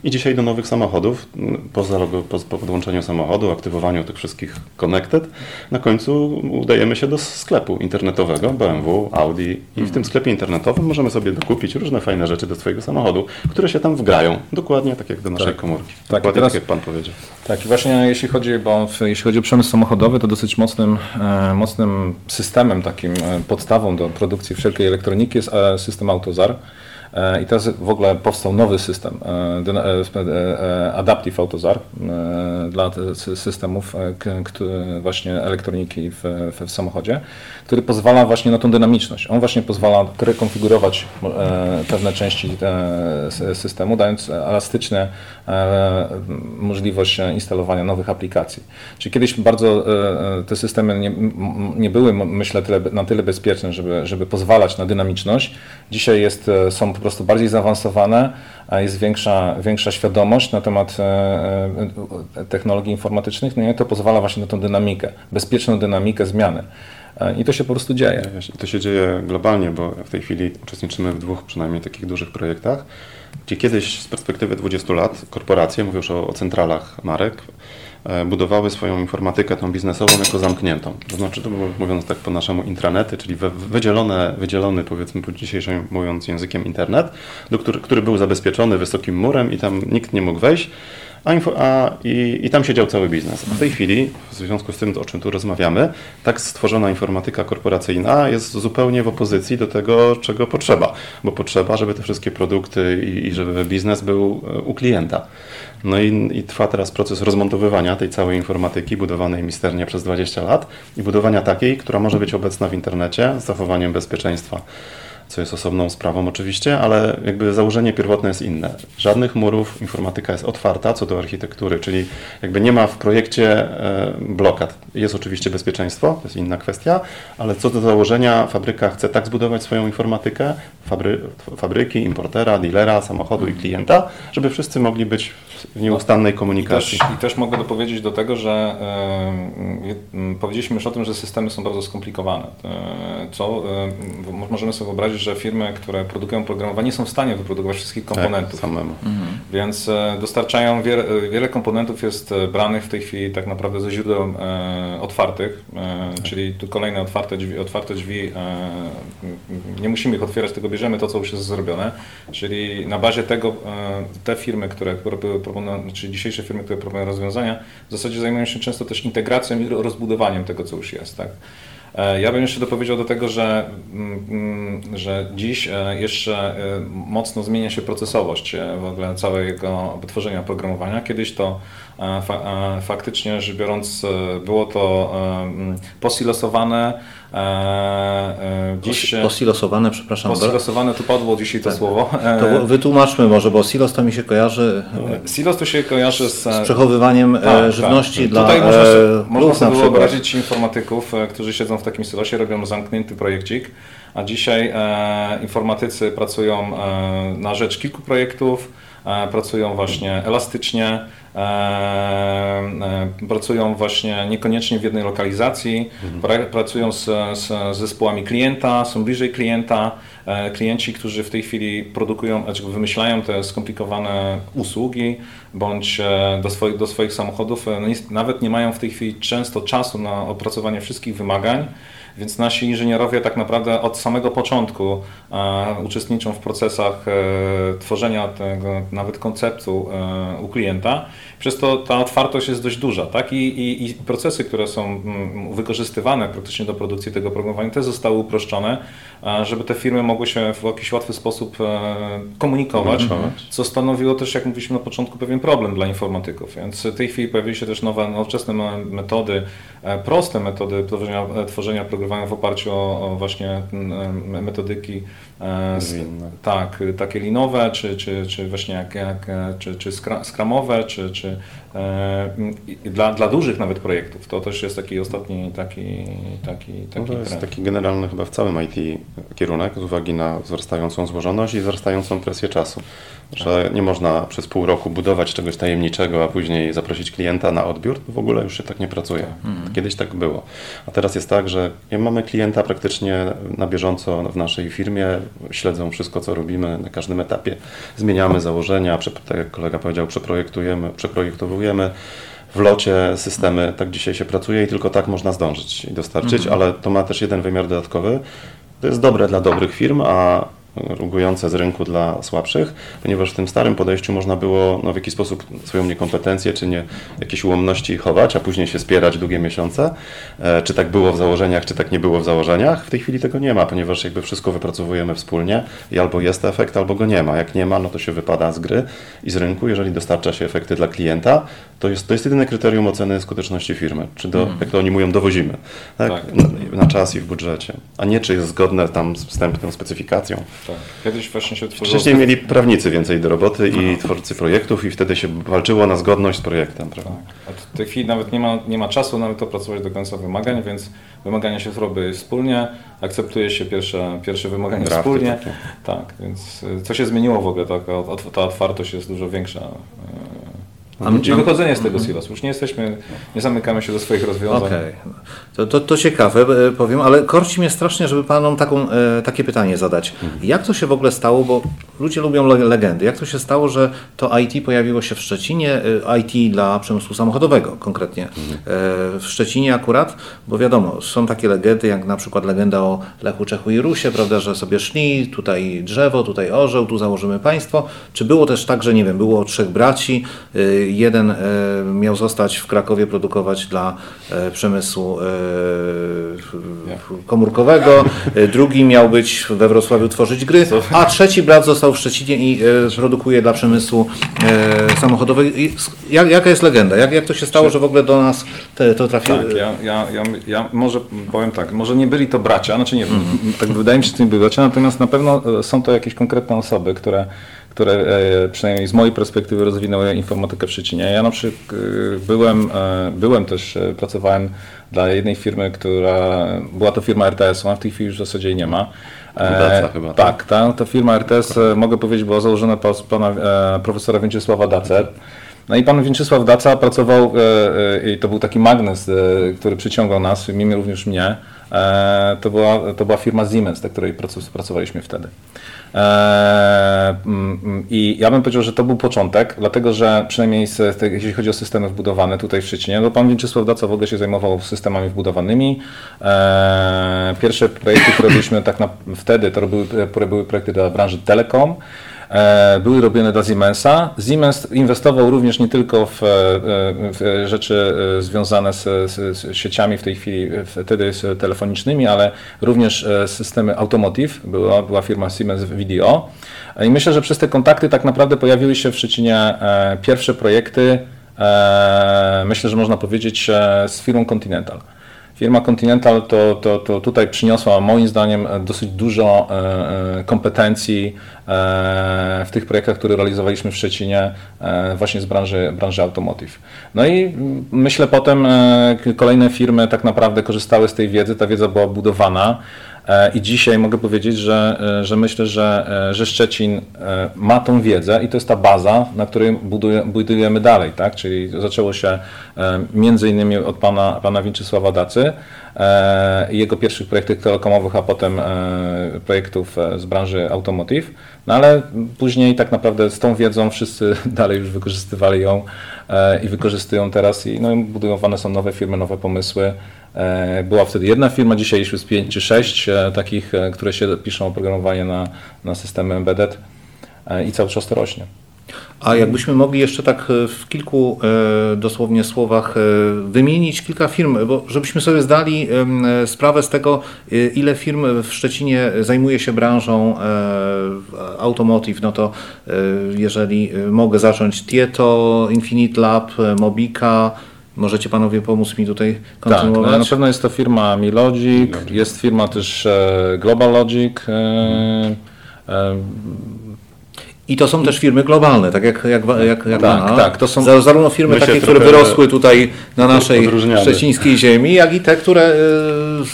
I dzisiaj do nowych samochodów, m, po, po, po podłączeniu samochodu, aktywowaniu tych wszystkich connected, na końcu udajemy się do sklepu internetowego BMW, Audi i w tym sklepie internetowym możemy sobie dokupić różne fajne rzeczy do swojego samochodu, które się tam wgrają, dokładnie tak jak do naszej Tak. komórki. Tak, dokładnie teraz- tak jak Pan powiedział. Tak, i właśnie jeśli chodzi, bo jeśli chodzi o przemysł samochodowy, to dosyć mocnym, e, mocnym systemem, takim e, podstawą do produkcji wszelkiej elektroniki jest e, system AutoZar. I teraz w ogóle powstał nowy system, Adaptive AutoZar dla systemów właśnie elektroniki w, w samochodzie, który pozwala właśnie na tą dynamiczność. On właśnie pozwala rekonfigurować pewne części systemu, dając elastyczne możliwość instalowania nowych aplikacji. Czyli kiedyś bardzo te systemy nie, nie były, myślę, tyle, na tyle bezpieczne, żeby, żeby pozwalać na dynamiczność. Dzisiaj jest, są prostu bardziej zaawansowane, jest większa, większa świadomość na temat technologii informatycznych, no i to pozwala właśnie na tą dynamikę, bezpieczną dynamikę zmiany. I to się po prostu dzieje. To się dzieje globalnie, bo w tej chwili uczestniczymy w dwóch przynajmniej takich dużych projektach, gdzie kiedyś z perspektywy 20 lat korporacje, mówię już o, o centralach marek, budowały swoją informatykę tą biznesową jako zamkniętą. To znaczy, to mówiąc tak po naszemu intranety, czyli wydzielone, wydzielony powiedzmy po dzisiejszym mówiąc językiem internet, do który, który był zabezpieczony wysokim murem i tam nikt nie mógł wejść. A, a i, i, tam siedział cały biznes. W tej chwili, w związku z tym, o czym tu rozmawiamy, tak stworzona informatyka korporacyjna jest zupełnie w opozycji do tego, czego potrzeba. Bo potrzeba, żeby te wszystkie produkty i, i żeby biznes był u klienta. No i, i, trwa teraz proces rozmontowywania tej całej informatyki budowanej misternie przez 20 lat i budowania takiej, która może być obecna w internecie z zachowaniem bezpieczeństwa co jest osobną sprawą oczywiście, ale jakby założenie pierwotne jest inne. Żadnych murów, informatyka jest otwarta co do architektury, czyli jakby nie ma w projekcie e, blokad. Jest oczywiście bezpieczeństwo, to jest inna kwestia, ale co do założenia fabryka chce tak zbudować swoją informatykę, fabry, fabryki, importera, dealera, samochodu i klienta, żeby wszyscy mogli być w nieustannej komunikacji. I też, i też mogę dopowiedzieć do tego, że e, powiedzieliśmy już o tym, że systemy są bardzo skomplikowane, e, co e, możemy sobie wyobrazić, że firmy, które produkują programowanie, nie są w stanie wyprodukować wszystkich tak, komponentów. Tak, samemu. Mhm. Więc e, dostarczają wiele, wiele, komponentów jest e, branych w tej chwili tak naprawdę ze źródeł e, otwartych, e, tak. czyli tu kolejne otwarte drzwi, otwarte drzwi e, nie musimy ich otwierać, tylko bierzemy to, co już jest zrobione, czyli na bazie tego e, te firmy, które proponują, czyli dzisiejsze firmy, które proponują rozwiązania, w zasadzie zajmują się często też integracją i rozbudowaniem tego, co już jest. Tak? E, ja bym jeszcze dopowiedział do tego, że, mm, mm, że dziś e, jeszcze e, mocno zmienia się procesowość w ogóle całego wytworzenia oprogramowania. Kiedyś to faktycznie rzecz biorąc było to posilosowane, E, e, dziś, posilosowane, przepraszam. Posilosowane, tu padło dzisiaj to tak. słowo. To e, wytłumaczmy może, bo silos to mi się kojarzy Silos to się kojarzy z, z przechowywaniem tak, tak. żywności tak. dla Tutaj można, e, można sobie wyobrazić informatyków, którzy siedzą w takim silosie, robią zamknięty projekcik, a dzisiaj e, informatycy pracują e, na rzecz kilku projektów, pracują właśnie elastycznie, E, e, pracują właśnie niekoniecznie w jednej lokalizacji, mhm. pracują z, z zespołami klienta, są bliżej klienta. E, klienci, którzy w tej chwili produkują, wymyślają te skomplikowane usługi bądź do swoich, do swoich samochodów, no nawet nie mają w tej chwili często czasu na opracowanie wszystkich wymagań. Więc nasi inżynierowie tak naprawdę od samego początku e, uczestniczą w procesach e, tworzenia tego nawet konceptu e, u klienta. Przez to ta otwartość jest dość duża, tak? I, i, i procesy, które są mm, wykorzystywane praktycznie do produkcji tego programowania, te zostały uproszczone, żeby te firmy mogły się w jakiś łatwy sposób komunikować, co stanowiło też, jak mówiliśmy na początku, pewien problem dla informatyków. Więc w tej chwili pojawiły się też nowe, nowoczesne metody, proste metody tworzenia, tworzenia oprogramowania w oparciu o, właśnie metodyki e, z, tak, takie linowe, czy, czy, czy właśnie jak, jak czy, czy skramowe, czy, czy e, dla, dla dużych nawet projektów. To też jest taki ostatni taki, taki, taki no To jest trend. taki generalny chyba w całym IT kierunek z uwagi na wzrastającą złożoność i wzrastającą presję czasu. Że nie można przez pół roku budować czegoś tajemniczego, a później zaprosić klienta na odbiór. W ogóle już się tak nie pracuje. Mhm. Kiedyś tak było. A teraz jest tak, że mamy klienta praktycznie na bieżąco w naszej firmie, śledzą wszystko, co robimy na każdym etapie. Zmieniamy założenia, tak jak kolega powiedział, przeprojektujemy, przeprojektowujemy w locie systemy. Tak dzisiaj się pracuje i tylko tak można zdążyć i dostarczyć, mhm. ale to ma też jeden wymiar dodatkowy. To jest dobre dla dobrych firm, a rugujące z rynku dla słabszych, ponieważ w tym starym podejściu można było no, w jakiś sposób swoją niekompetencję czy nie, jakieś ułomności chować, a później się spierać długie miesiące. E, czy tak było w założeniach, czy tak nie było w założeniach. W tej chwili tego nie ma, ponieważ jakby wszystko wypracowujemy wspólnie i albo jest efekt, albo go nie ma. Jak nie ma, no to się wypada z gry i z rynku. Jeżeli dostarcza się efekty dla klienta, to jest, to jest jedyne kryterium oceny skuteczności firmy. Czy do, jak to oni mówią, dowozimy. Tak? Tak. Na, na czas i w budżecie. A nie czy jest zgodne tam z wstępną specyfikacją. Tak. Kiedyś właśnie się tworzyło... Wcześniej mieli prawnicy więcej do roboty i twórcy projektów i wtedy się walczyło na zgodność z projektem, prawda? A w tej chwili nawet nie ma, nie ma czasu nawet opracować do końca wymagań, więc wymagania się robi wspólnie, akceptuje się pierwsze, pierwsze wymagania Drafty wspólnie. takie. Tak, więc y, co się zmieniło w ogóle, ot- ta otwartość jest dużo większa. A my- wychodzenie z tego silosu. Już nie jesteśmy, nie zamykamy się do swoich rozwiązań. Okej, to, to, to ciekawe e, powiem, ale korci mnie strasznie, żeby panom taką, e, takie pytanie zadać. Jak to się w ogóle stało, bo ludzie lubią le- legendy, jak to się stało, że to IT pojawiło się w Szczecinie, e, IT dla przemysłu samochodowego konkretnie, e, w Szczecinie akurat, bo wiadomo, są takie legendy, jak na przykład legenda o Lechu, Czechu i Rusie, prawda, że sobie szli, tutaj drzewo, tutaj orzeł, tu założymy państwo. Czy było też tak, że nie wiem, było trzech braci, jeden e, miał zostać w Krakowie produkować dla e, przemysłu e, komórkowego, drugi miał być we Wrocławiu tworzyć gry, a trzeci brat został w Szczecinie i produkuje dla przemysłu samochodowego. Jaka jest legenda? Jak, jak to się stało, że w ogóle do nas te, to trafiło? Tak, ja, ja, ja, ja może powiem tak, może nie byli to bracia, znaczy nie wiem, tak wydaje mi się, że to nie byli bracia, natomiast na pewno są to jakieś konkretne osoby, które, które e, przynajmniej z mojej perspektywy rozwinęły informatykę w Szczecinie. Ja na przykład e, byłem, e, byłem też, pracowałem dla jednej firmy, która, była to firma RTS, ona w tej chwili już w zasadzie jej nie ma. Daca chyba, tak? Tak, ta, ta firma RTS, mogę powiedzieć, była założona przez pana profesora Więczysława Dacę. No i pan Więczysław Daca pracował, i to był taki magnes, który przyciągał nas, mimo również mnie. To, była, to była firma Siemens, dla której pracowaliśmy wtedy. E, mm, mm, I ja bym powiedział, że to był początek, dlatego że przynajmniej jeśli chodzi o systemy wbudowane tutaj w Szczecinie, to pan Więczysław Daca w ogóle się zajmował systemami wbudowanymi. E, pierwsze projekty, które robiliśmy tak na, wtedy, to były, które były projekty dla branży telekom. E, były robione dla Siemensa. Siemens inwestował również nie tylko w, e, w rzeczy e, związane z, z, z sieciami w tej chwili, wtedy z telefonicznymi, ale również e, systemy automotive. Była, była firma Siemens Video. I myślę, że przez te kontakty tak naprawdę pojawiły się w Szczecinie e, pierwsze projekty, e, myślę, że można powiedzieć, e, z firmą Continental. Firma Continental to, to, to tutaj przyniosła moim zdaniem dosyć dużo e, e, kompetencji e, w tych projektach, które realizowaliśmy w Szczecinie właśnie z branży, branży automotive. No i myślę potem kolejne firmy tak naprawdę korzystały z tej wiedzy, ta wiedza była budowana. E, I dzisiaj mogę powiedzieć, że, e, że myślę, że, e, że Szczecin ma tą wiedzę i to jest ta baza, na której buduje, budujemy dalej, tak? Czyli zaczęło się między innymi od pana, pana Winczysława Dacy i jego pierwszych projektów telekomowych, a potem projektów z branży automotive. No ale później tak naprawdę z tą wiedzą wszyscy dalej już wykorzystywali ją i wykorzystują teraz i no, budowane są nowe firmy, nowe pomysły. E, Była wtedy jedna firma, dzisiaj już jest 5 czy 6 takich, e, które się piszą oprogramowanie na, na systemy embedded e, i cały czas to rośnie. A jakbyśmy mogli jeszcze tak e, w kilku e, dosłownie słowach e, wymienić kilka firm, bo żebyśmy sobie zdali e, sprawę z tego, e, ile firm w Szczecinie zajmuje się branżą e, automotive, no to e, jeżeli e, mogę zacząć Tieto, Infinite Lab, e, Mobika, możecie panowie pomóc mi tutaj Tak, no, kontynuować? na pewno jest to firma Milogic, jest firma też e, Global Logic. E, e, I to są też firmy globalne, tak jak, jak, jak, jak Tak, pana. tak, to są- Za- Zarówno firmy takie, które wyrosły tutaj na naszej szczecińskiej ziemi, jak i te, które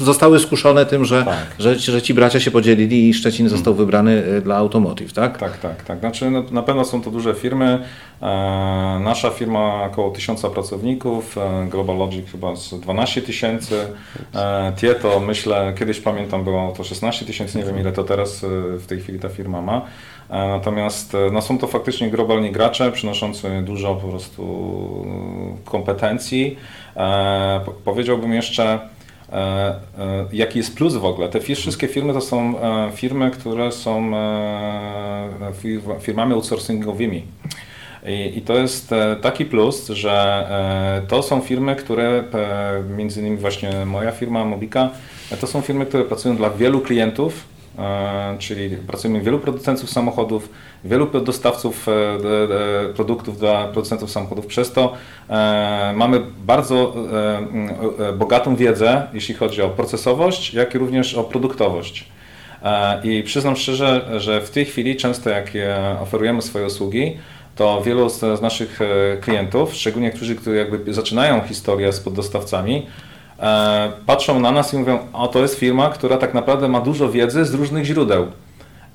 y, zostały skuszone tym, że, Tak. że, że ci bracia się podzielili i Szczecin został wybrany y, dla automotive, tak? Tak, tak, tak. Znaczy, no, na pewno są to duże firmy. E, nasza firma około 1000 pracowników, e, Global Logic chyba z 12 tysięcy. E, Tieto myślę, kiedyś pamiętam było to 16 tysięcy, nie wiem ile to teraz e, w tej chwili ta firma ma. E, natomiast e, no, są to faktycznie globalni gracze, przynoszący dużo po prostu kompetencji. E, po- powiedziałbym jeszcze E, e, jaki jest plus w ogóle? Te wszystkie firmy to są e, firmy, które są firmami outsourcingowymi. I, to jest taki plus, że to są firmy, które, między innymi właśnie moja firma Mobika, to są firmy, które pracują dla wielu klientów, czyli pracujemy wielu producentów samochodów, wielu dostawców e, produktów dla producentów samochodów. Przez to e, mamy bardzo e, bogatą wiedzę, jeśli chodzi o procesowość, jak i również o produktowość. I przyznam szczerze, że w tej chwili często jak oferujemy swoje usługi, to wielu z, naszych klientów, szczególnie którzy jakby zaczynają historię z poddostawcami, patrzą na nas i mówią, o to jest firma, która tak naprawdę ma dużo wiedzy z różnych źródeł.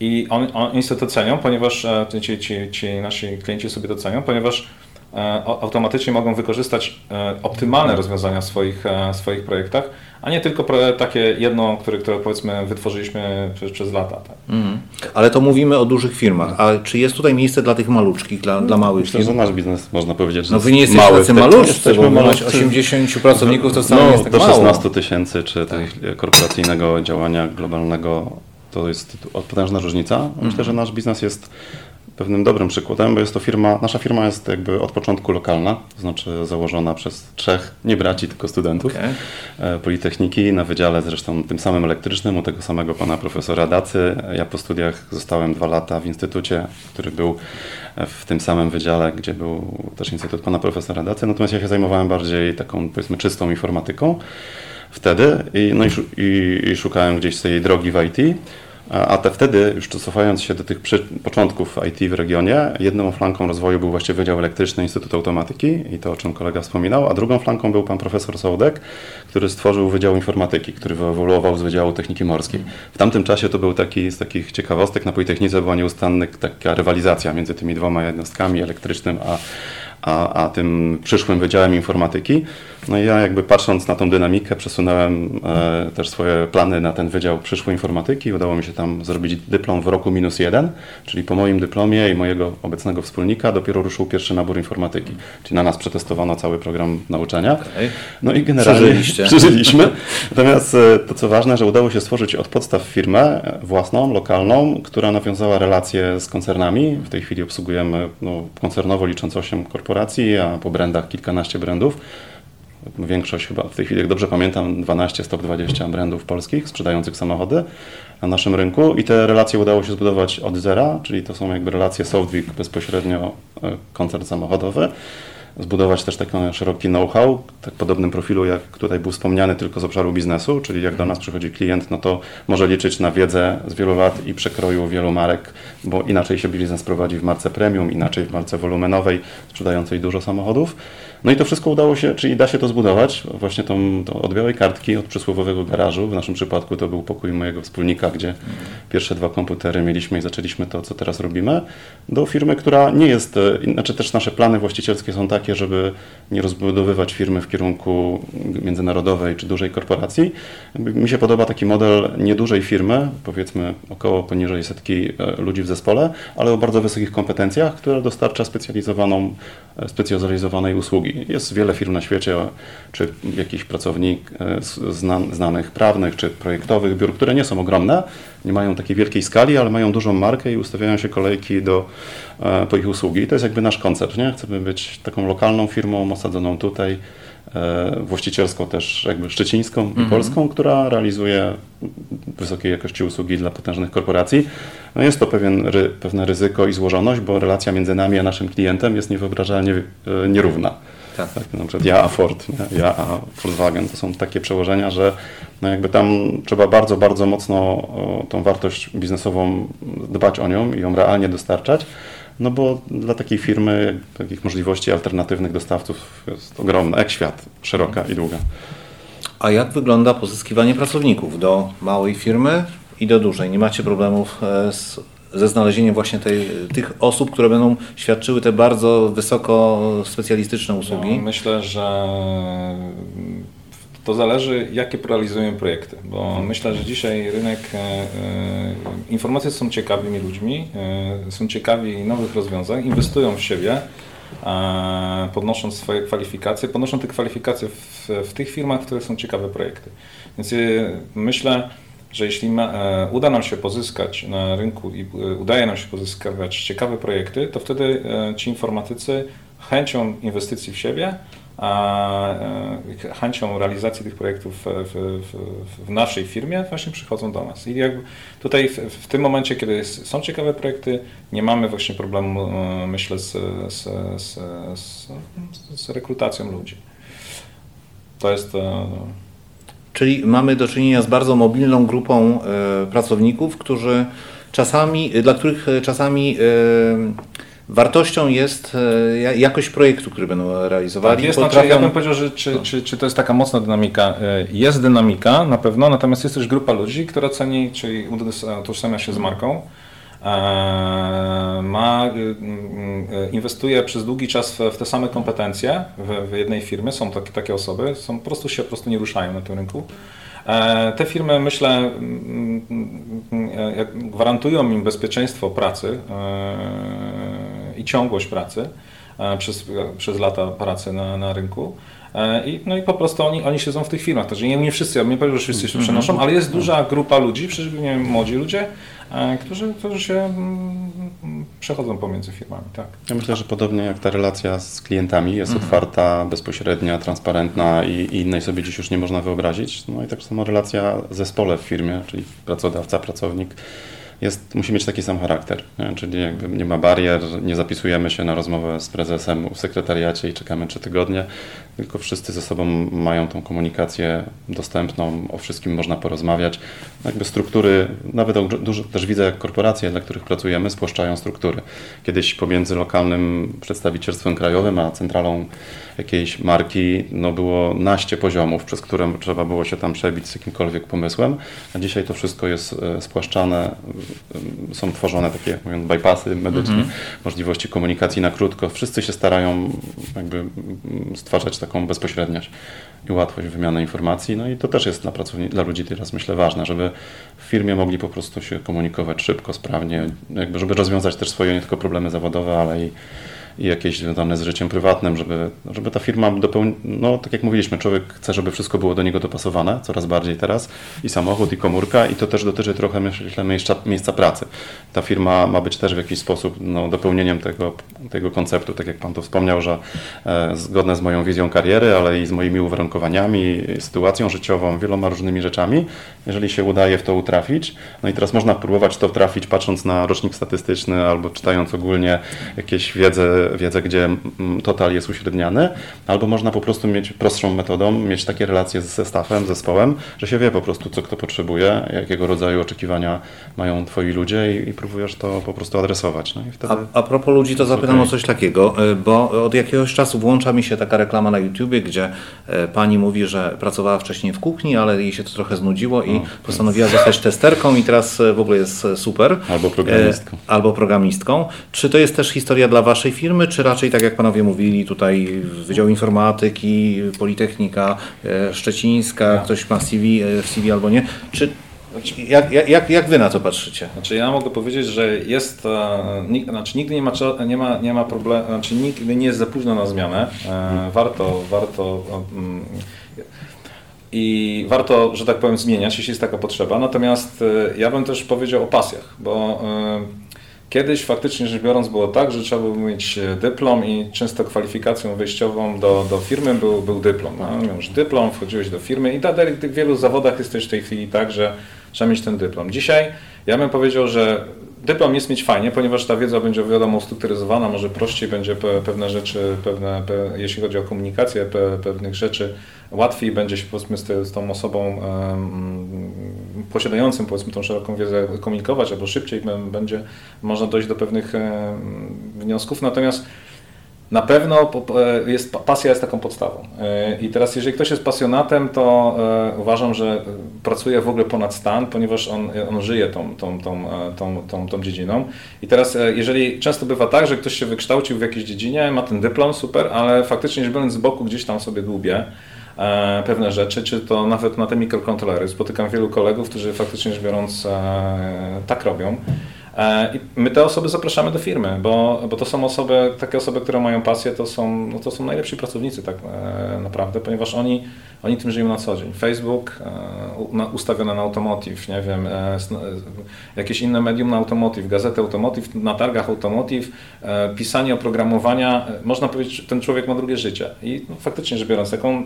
I on, oni sobie to cenią, ponieważ e, ci, ci, ci nasi klienci sobie to cenią, ponieważ e, automatycznie mogą wykorzystać e, optymalne rozwiązania w swoich, swoich projektach, a nie tylko takie jedno, które, które powiedzmy wytworzyliśmy przez, przez lata. Tak. Mm. Ale to mówimy o dużych firmach. A czy jest tutaj miejsce dla tych maluczkich, dla, dla małych Myślę, firm? że nasz biznes można powiedzieć, że No wy nie jesteście mały. tacy maluczcy, bo malutcy. 80 pracowników to wcale no, jest tak do mało. 16 tysięcy, czy tak. korporacyjnego działania globalnego to jest potężna różnica. Myślę, że nasz biznes jest pewnym dobrym przykładem, bo jest to firma, nasza firma jest jakby od początku lokalna, to znaczy założona przez trzech, nie braci, tylko studentów okay. Politechniki na wydziale zresztą tym samym elektrycznym, u tego samego pana profesora Dacy. Ja po studiach zostałem dwa lata w instytucie, który był w tym samym wydziale, gdzie był też instytut pana profesora Dacy, natomiast ja się zajmowałem bardziej taką powiedzmy czystą informatyką wtedy i, no i, i, i szukałem gdzieś swojej drogi w IT. A te wtedy, już cofając się do tych początków IT w regionie, jedną flanką rozwoju był właśnie Wydział Elektryczny Instytut Automatyki i to, o czym kolega wspominał, a drugą flanką był pan profesor Sołdek, który stworzył Wydział Informatyki, który wyewoluował z Wydziału Techniki Morskiej. W tamtym czasie to był taki z takich ciekawostek, na Politechnice była nieustanna taka rywalizacja między tymi dwoma jednostkami, elektrycznym a a, a tym przyszłym Wydziałem Informatyki. No i ja jakby patrząc na tą dynamikę przesunąłem e, też swoje plany na ten Wydział Przyszłej Informatyki. Udało mi się tam zrobić dyplom w roku minus jeden, czyli po moim dyplomie i mojego obecnego wspólnika dopiero ruszył pierwszy nabór informatyki. Czyli na nas przetestowano cały program nauczania. Okay. No i generalnie przeżyliśmy. Natomiast e, to co ważne, że udało się stworzyć od podstaw firmę własną, lokalną, która nawiązała relacje z koncernami. W tej chwili obsługujemy no, koncernowo licząc 8 korporacji korporacji, a po brandach kilkanaście brandów. Większość chyba w tej chwili, jak dobrze pamiętam, 12, 120 brandów polskich sprzedających samochody na naszym rynku i te relacje udało się zbudować od zera, czyli to są jakby relacje Softwik bezpośrednio e, koncern samochodowy zbudować też taki szeroki know-how, tak podobnym profilu jak tutaj był wspomniany, tylko z obszaru biznesu, czyli jak do nas przychodzi klient, no to może liczyć na wiedzę z wielu lat i przekroju wielu marek, bo inaczej się biznes prowadzi w marce premium, inaczej w marce wolumenowej, sprzedającej dużo samochodów. No i to wszystko udało się, czyli da się to zbudować, właśnie tą, tą od białej kartki, od przysłowiowego garażu. W naszym przypadku to był pokój mojego wspólnika, gdzie pierwsze dwa komputery mieliśmy i zaczęliśmy to, co teraz robimy, do firmy, która nie jest, e, znaczy też nasze plany właścicielskie są takie, żeby nie rozbudowywać firmy w kierunku międzynarodowej czy dużej korporacji. Mi się podoba taki model niedużej firmy, powiedzmy około poniżej setki e, ludzi w zespole, ale o bardzo wysokich kompetencjach, która dostarcza specjalizowaną, specjalizowanej usługi. Jest wiele firm na świecie, czy jakiś pracownik e, znanych prawnych, czy projektowych biur, które nie są ogromne, nie mają takiej wielkiej skali, ale mają dużą markę i ustawiają się kolejki do, e, po ich usługi. I to jest jakby nasz koncept. Nie? Chcemy być taką lokalną firmą osadzoną tutaj, właścicielską też jakby szczecińską i mm -hmm. polską, która realizuje wysokiej jakości usługi dla potężnych korporacji. No jest to pewien, ry, pewne ryzyko i złożoność, bo relacja między nami a naszym klientem jest niewyobrażalnie nierówna. Tak. tak. Na przykład ja a Ford, nie? ja a Volkswagen. To są takie przełożenia, że no jakby tam trzeba bardzo, bardzo mocno o tą wartość biznesową dbać o nią i ją realnie dostarczać. No bo dla takiej firmy takich możliwości alternatywnych dostawców jest ogromna, jak świat, szeroka i długa. A jak wygląda pozyskiwanie pracowników do małej firmy i do dużej? Nie macie problemów e, z ze znalezieniem właśnie tej, tych osób, które będą świadczyły te bardzo wysoko specjalistyczne usługi? No, myślę, że to zależy, jakie realizujemy projekty, bo myślę, że dzisiaj rynek, e, e, informacje są ciekawymi ludźmi, e, są ciekawi nowych rozwiązań, inwestują w siebie, podnosząc swoje kwalifikacje, podnoszą te kwalifikacje w, w tych firmach, w których są ciekawe projekty. Więc myślę, że jeśli ma, uda nam się pozyskać na rynku i udaje nam się pozyskiwać ciekawe projekty, to wtedy ci informatycy chęcią inwestycji w siebie, chęcią realizacji tych projektów w, w, w, naszej firmie właśnie przychodzą do nas. I jakby tutaj w, w tym momencie, kiedy jest, są ciekawe projekty, nie mamy właśnie problemu, e, myślę, z, z, z, z, rekrutacją ludzi. To jest e, Czyli mamy do czynienia z bardzo mobilną grupą e, pracowników, którzy czasami, dla których e, czasami e, wartością jest e, ja- jakość projektu, który będą realizowali. Tak, jest, Potrafią- znaczy, ja bym powiedział, że czy, czy, czy to jest taka mocna dynamika? E, Jest dynamika na pewno, natomiast jest też grupa ludzi, która ceni, czyli utożsamia się z marką, e, ma, inwestuje przez długi czas w, te same kompetencje w, w jednej firmie, są takie, takie osoby, są, po prostu się po prostu nie ruszają na tym rynku. E, Te firmy, myślę, e, gwarantują im bezpieczeństwo pracy e, i ciągłość pracy e, przez, przez lata pracy na, na rynku. E, I, no i po prostu oni, oni siedzą w tych firmach. Także nie, nie wszyscy, ja nie powiem, że wszyscy się przenoszą, ale jest duża grupa ludzi, szczególnie młodzi ludzie, e, którzy, którzy się mm, przechodzą pomiędzy firmami. Tak. Ja myślę, że podobnie jak ta relacja z klientami jest otwarta, bezpośrednia, transparentna i, i innej sobie dziś już nie można wyobrazić. No i tak samo relacja w zespole w firmie, czyli pracodawca, pracownik, jest, musi mieć taki sam charakter. Nie? Czyli jakby nie ma barier, nie zapisujemy się na rozmowę z prezesem w sekretariacie i czekamy trzy tygodnie, tylko wszyscy ze sobą mają tą komunikację dostępną, o wszystkim można porozmawiać. Jakby struktury, nawet dużo, też widzę, jak korporacje, dla których pracujemy, spłaszczają struktury. Kiedyś pomiędzy lokalnym przedstawicielstwem krajowym a centralą jakiejś marki no było naście poziomów, przez które trzeba było się tam przebić z jakimkolwiek pomysłem, a dzisiaj to wszystko jest e, spłaszczane, e, są tworzone takie, mówiąc, bypassy medyczne, możliwości komunikacji na krótko. Wszyscy się starają jakby mm, stwarzać taką bezpośredniość i łatwość wymiany informacji, no i to też jest dla, pracowni- dla ludzi teraz myślę ważne, żeby w firmie mogli po prostu się komunikować szybko, sprawnie, jakby żeby rozwiązać też swoje nie tylko problemy zawodowe, ale i i jakieś związane z życiem prywatnym, żeby, żeby ta firma dopełniła, no tak jak mówiliśmy, człowiek chce, żeby wszystko było do niego dopasowane, coraz bardziej teraz, i samochód, i komórka, i to też dotyczy trochę, myślę, miejsca, miejsca pracy. Ta firma ma być też w jakiś sposób no, dopełnieniem tego, tego konceptu, tak jak Pan to wspomniał, że e, zgodne z moją wizją kariery, ale i z moimi uwarunkowaniami, sytuacją życiową, wieloma różnymi rzeczami, jeżeli się udaje w to utrafić, no i teraz można próbować to trafić patrząc na rocznik statystyczny albo czytając ogólnie jakieś wiedzę, wiedzę gdzie mm, total jest uśredniany, albo można po prostu mieć prostszą metodą, mieć takie relacje ze staffem, zespołem, że się wie po prostu, co kto potrzebuje, jakiego rodzaju oczekiwania mają twoi ludzie i, i próbujesz to po prostu adresować. No i wtedy... A, a propos ludzi, to zapytam okej. o coś takiego, y, bo od jakiegoś czasu włącza mi się taka reklama na YouTubie, gdzie e, pani mówi, że pracowała wcześniej w kuchni, ale jej się to trochę znudziło i postanowiła zostać testerką i teraz e, w ogóle jest e, super. Albo programistką. E, Albo programistką. Czy to jest też historia dla Waszej firmy, czy raczej tak jak Panowie mówili, tutaj Wydział Informatyki, Politechnika e, Szczecińska, ktoś ma CV, e, CV albo nie. Czy jak, jak- jak, Wy na to patrzycie? Znaczy ja mogę powiedzieć, że jest, e, znaczy nigdy nie ma, nie ma, nie ma problemu, znaczy nigdy nie jest za późno na zmianę. E, warto, warto mm, i warto, że tak powiem, zmieniać, jeśli jest taka potrzeba. Natomiast e, ja bym też powiedział o pasjach, bo e, Kiedyś faktycznie rzecz biorąc było tak, że trzeba było mieć e, dyplom i często kwalifikacją wyjściową do, do firmy był, był dyplom. No, miałeś dyplom, wchodziłeś do firmy i dalej w tych wielu zawodach jest też w tej chwili tak, że trzeba mieć ten dyplom. Dzisiaj ja bym powiedział, że dyplom jest mieć fajnie, ponieważ ta wiedza będzie wiadomo ustrukturyzowana, może prościej będzie pe, pewne rzeczy, pewne, pe, jeśli chodzi o komunikację pe, pewnych rzeczy, łatwiej będzie się powiedzmy z, tą osobą posiadającym powiedzmy tą szeroką wiedzę komunikować, albo szybciej bę- będzie można dojść do pewnych wniosków. Natomiast na pewno po- jest, pasja jest taką podstawą. E, I teraz, jeżeli ktoś jest pasjonatem, to e, uważam, że e, pracuje w ogóle ponad stan, ponieważ on, on żyje tą, tą, tą, e, tą, tą, tą dziedziną. I teraz, e, jeżeli często bywa tak, że ktoś się wykształcił w jakiejś dziedzinie, ma ten dyplom, super, ale faktycznie, rzecz biorąc, z boku gdzieś tam sobie dłubie e, pewne rzeczy, czy to nawet na te mikrokontrolery. Spotykam wielu kolegów, którzy faktycznie rzecz biorąc e, tak robią. E, I my te osoby zapraszamy do firmy, bo, bo to są osoby, takie osoby, które mają pasję, to są, no to są najlepsi pracownicy tak e, naprawdę, ponieważ oni, oni tym żyją na co dzień. Facebook e, ustawione na automotive, nie wiem, jakieś inne medium na automotive, gazety automotive, na targach automotive, pisanie oprogramowania, można powiedzieć, ten człowiek ma drugie życie. I no, faktycznie rzecz biorąc, on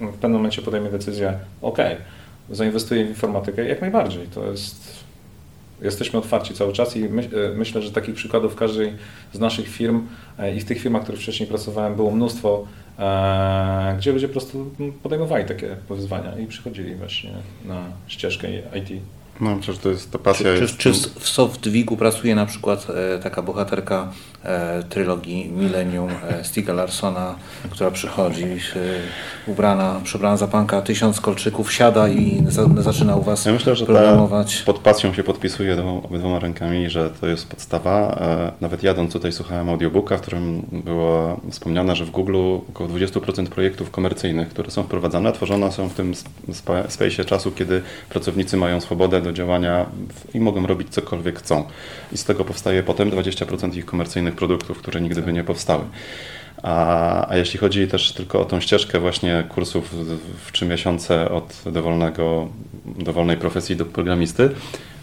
w pewnym momencie podejmie decyzję, ok, zainwestuję w informatykę, jak najbardziej, to jest jesteśmy otwarci cały czas i my, e, myślę, że takich przykładów w każdej z naszych firm e, i w tych firmach, w których wcześniej pracowałem, było mnóstwo, e, gdzie ludzie po prostu podejmowali takie wyzwania i przychodzili właśnie na ścieżkę IT. No, przecież to jest to pasja. Czy, jest... czy, czy w Softwigu pracuje na przykład e, taka bohaterka e, trylogii Millennium e, Stiga Larsona, która przychodzi e, ubrana, przebrana za panka, tysiąc kolczyków, siada i za, zaczyna u Was ja myślę, że programować. pod pasją się podpisuje obydwoma rękami, że to jest podstawa. E, nawet jadąc tutaj słuchałem audiobooka, w którym było wspomniane, że w Google około 20% projektów komercyjnych, które są wprowadzane, tworzone są w tym space'ie czasu, kiedy pracownicy mają swobodę do działania i mogą robić cokolwiek chcą. I z tego powstaje potem 20% ich komercyjnych produktów, które nigdy by nie powstały. A, a jeśli chodzi też tylko o tą ścieżkę właśnie kursów w, trzy miesiące od dowolnego, dowolnej profesji do programisty,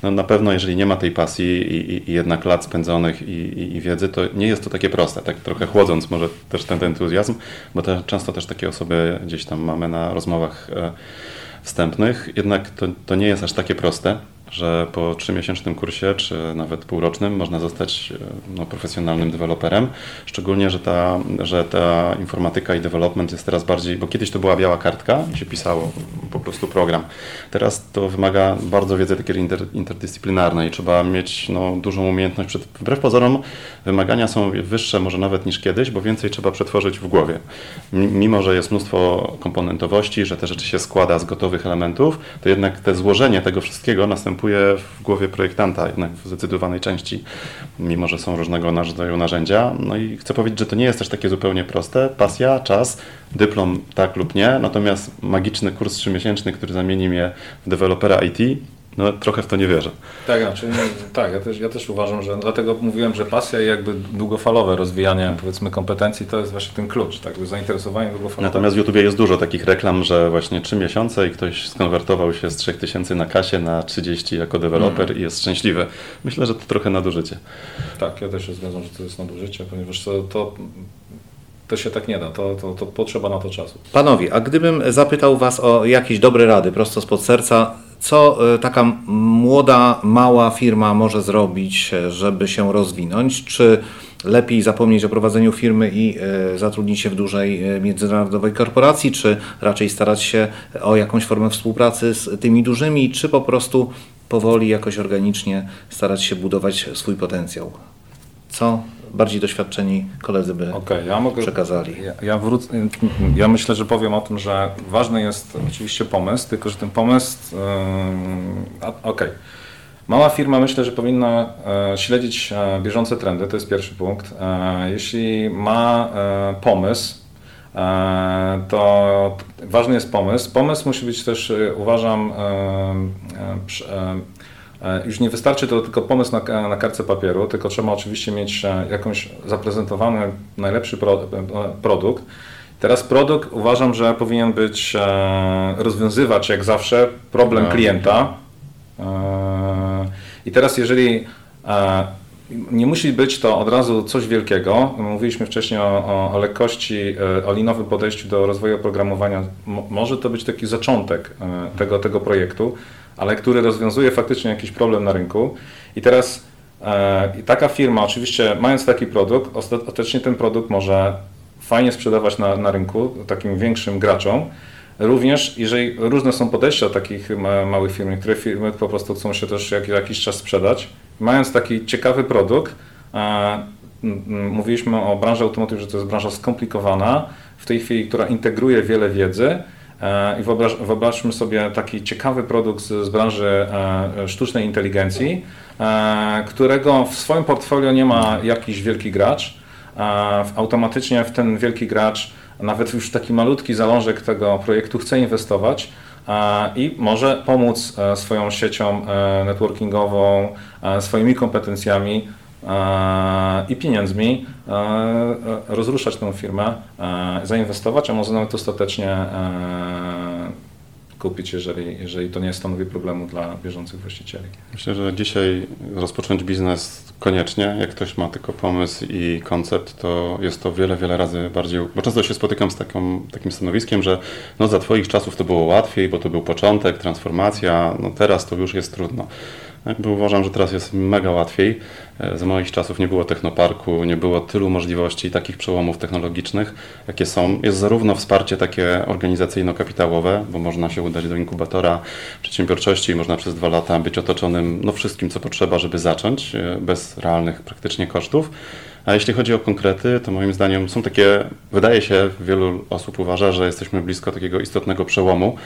no na pewno jeżeli nie ma tej pasji i, i, i jednak lat spędzonych i, i, wiedzy, to nie jest to takie proste, tak trochę chłodząc może też ten, ten entuzjazm, bo te, często też takie osoby gdzieś tam mamy na rozmowach e, wstępnych, jednak to, to nie jest aż takie proste że po trzymiesięcznym kursie, czy nawet półrocznym można zostać e, no, profesjonalnym deweloperem. Szczególnie, że ta, że ta informatyka i development jest teraz bardziej, bo kiedyś to była biała kartka i się pisało po prostu program. Teraz to wymaga bardzo wiedzy takiej inter, interdyscyplinarnej. Trzeba mieć no, dużą umiejętność. Przed, wbrew pozorom wymagania są wyższe może nawet niż kiedyś, bo więcej trzeba przetworzyć w głowie. Mimo, że jest mnóstwo komponentowości, że te rzeczy się składa z gotowych elementów, to jednak te złożenie tego wszystkiego następuje następuje w głowie projektanta, jednak w zdecydowanej części, mimo że są różnego rodzaju narzędzia. No i chcę powiedzieć, że to nie jest też takie zupełnie proste. Pasja, czas, dyplom tak lub nie, natomiast magiczny kurs trzymiesięczny, który zamieni mnie w dewelopera IT, no trochę w to nie wierzę. Tak, znaczy, tak ja, też, ja też uważam, że dlatego mówiłem, że pasja i jakby długofalowe rozwijanie powiedzmy kompetencji to jest właśnie ten klucz, tak, zainteresowanie długofalowe. Natomiast w YouTube jest dużo takich reklam, że właśnie 3 miesiące i ktoś skonwertował się z 3000 na kasie na 30 jako deweloper mm. i jest szczęśliwy. Myślę, że to trochę nadużycie. Tak, ja też się zgadzam, że to jest nadużycie, ponieważ to, to to się tak nie da, to, to, to potrzeba na to czasu. Panowie, a gdybym zapytał Was o jakieś dobre rady prosto spod serca, co e, taka młoda, mała firma może zrobić, e, żeby się rozwinąć? Czy lepiej zapomnieć o prowadzeniu firmy i e, zatrudnić się w dużej międzynarodowej korporacji, czy raczej starać się o jakąś formę współpracy z tymi dużymi, czy po prostu powoli, jakoś organicznie starać się budować swój potencjał? Co bardziej doświadczeni koledzy by okay, ja mogę, przekazali. Ja, ja, ja myślę, że powiem o tym, że ważny jest oczywiście pomysł, tylko że ten pomysł. Yy, Okej. Okay. Mała firma myślę, że powinna e, śledzić e, bieżące trendy, to jest pierwszy punkt. E, jeśli ma pomysł, to ważny jest pomysł. Pomysł musi być też, uważam, już nie wystarczy to tylko pomysł na, na kartce papieru, tylko trzeba oczywiście mieć e, jakąś zaprezentowany najlepszy pro, e, produkt. Teraz produkt uważam, że powinien być rozwiązywać jak zawsze problem no. klienta. I teraz jeżeli nie musi być to od razu coś wielkiego. Mówiliśmy wcześniej o, o, lekkości, o linowym podejściu do rozwoju oprogramowania. może to być taki zaczątek tego, tego projektu ale który rozwiązuje faktycznie jakiś problem na rynku. I teraz e, taka firma, oczywiście mając taki produkt, ostatecznie ten produkt może fajnie sprzedawać na, na rynku takim większym graczom. Również, jeżeli różne są podejścia takich małych firm, niektóre firmy po prostu chcą się też jak, jakiś czas sprzedać. Mając taki ciekawy produkt, e, mówiliśmy o branży automotive, że to jest branża skomplikowana, w tej chwili, która integruje wiele wiedzy, I wyobraź, wyobraźmy sobie taki ciekawy produkt z, z branży e, sztucznej inteligencji, e, którego w swoim portfolio nie ma jakiś wielki gracz. Automatycznie w ten wielki gracz, nawet już taki malutki zalążek tego projektu chce inwestować, e, i może pomóc e, swoją siecią e, networkingową, e, swoimi kompetencjami e, i pieniędzmi e, e, rozruszać tę firmę, e, zainwestować, a może nawet ostatecznie e, kupić, jeżeli, jeżeli to nie stanowi problemu dla bieżących właścicieli. Myślę, że dzisiaj rozpocząć biznes koniecznie, jak ktoś ma tylko pomysł i koncept, to jest to wiele, wiele razy bardziej, bo często się spotykam z taką, takim stanowiskiem, że no za Twoich czasów to było łatwiej, bo to był początek, transformacja, no teraz to już jest trudno. Jakby uważam, że teraz jest mega łatwiej. E, Za moich czasów nie było technoparku, nie było tylu możliwości i takich przełomów technologicznych, jakie są. Jest zarówno wsparcie takie organizacyjno-kapitałowe, bo można się udać do inkubatora przedsiębiorczości i można przez dwa lata być otoczonym no, wszystkim, co potrzeba, żeby zacząć, e, bez realnych praktycznie kosztów. A jeśli chodzi o konkrety, to moim zdaniem są takie, wydaje się, wielu osób uważa, że jesteśmy blisko takiego istotnego przełomu,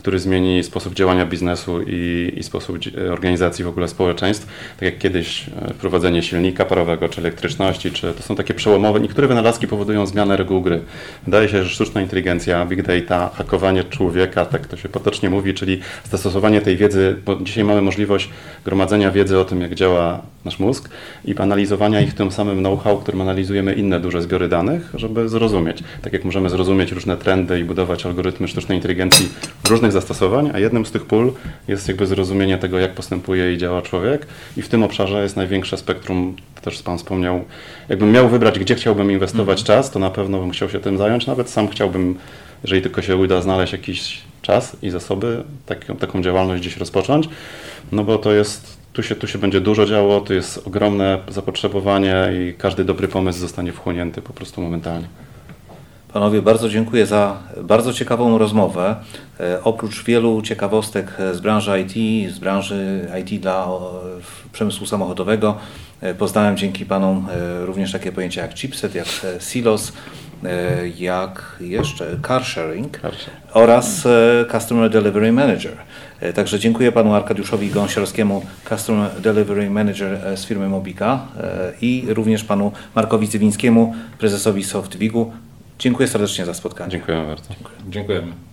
który zmieni sposób działania biznesu i, i sposób organizacji w ogóle społeczeństw. Tak jak kiedyś e, wprowadzenie silnika parowego czy elektryczności, czy to są takie przełomowe. Niektóre wynalazki powodują zmianę reguł gry. Wydaje się, że sztuczna inteligencja, big data, hakowanie człowieka, tak to się potocznie mówi, czyli zastosowanie tej wiedzy, bo dzisiaj mamy możliwość gromadzenia wiedzy o tym, jak działa nasz mózg i analizowania ich tym samym know-how, którym analizujemy inne duże zbiory danych, żeby zrozumieć. Tak jak możemy zrozumieć różne trendy i budować algorytmy sztucznej inteligencji różnych zastosowań, a jednym z tych pól jest jakby zrozumienie tego, jak postępuje i działa człowiek. I w tym obszarze jest największe spektrum, to też Pan wspomniał, jakbym miał wybrać, gdzie chciałbym inwestować czas, to na pewno bym chciał się tym zająć, nawet sam chciałbym, jeżeli tylko się uda znaleźć jakiś czas i zasoby, taką, taką działalność gdzieś rozpocząć, no bo to jest tu się, tu się będzie dużo działo, tu jest ogromne zapotrzebowanie i każdy dobry pomysł zostanie wchłonięty po prostu momentalnie. Panowie, bardzo dziękuję za bardzo ciekawą rozmowę. E, Oprócz wielu ciekawostek e, z branży IT, z branży IT dla przemysłu samochodowego, e, poznałem dzięki Panom również takie pojęcia jak chipset, jak silos, jak jeszcze car sharing Car sharing. oraz Customer Delivery Manager. Także dziękuję Panu Arkadiuszowi Gąsiorskiemu, Customer Delivery Manager z firmy Mobika i również Panu Markowi Cywińskiemu, prezesowi SoftWigu. Dziękuję serdecznie za spotkanie. Dziękuję bardzo. Dziękujemy.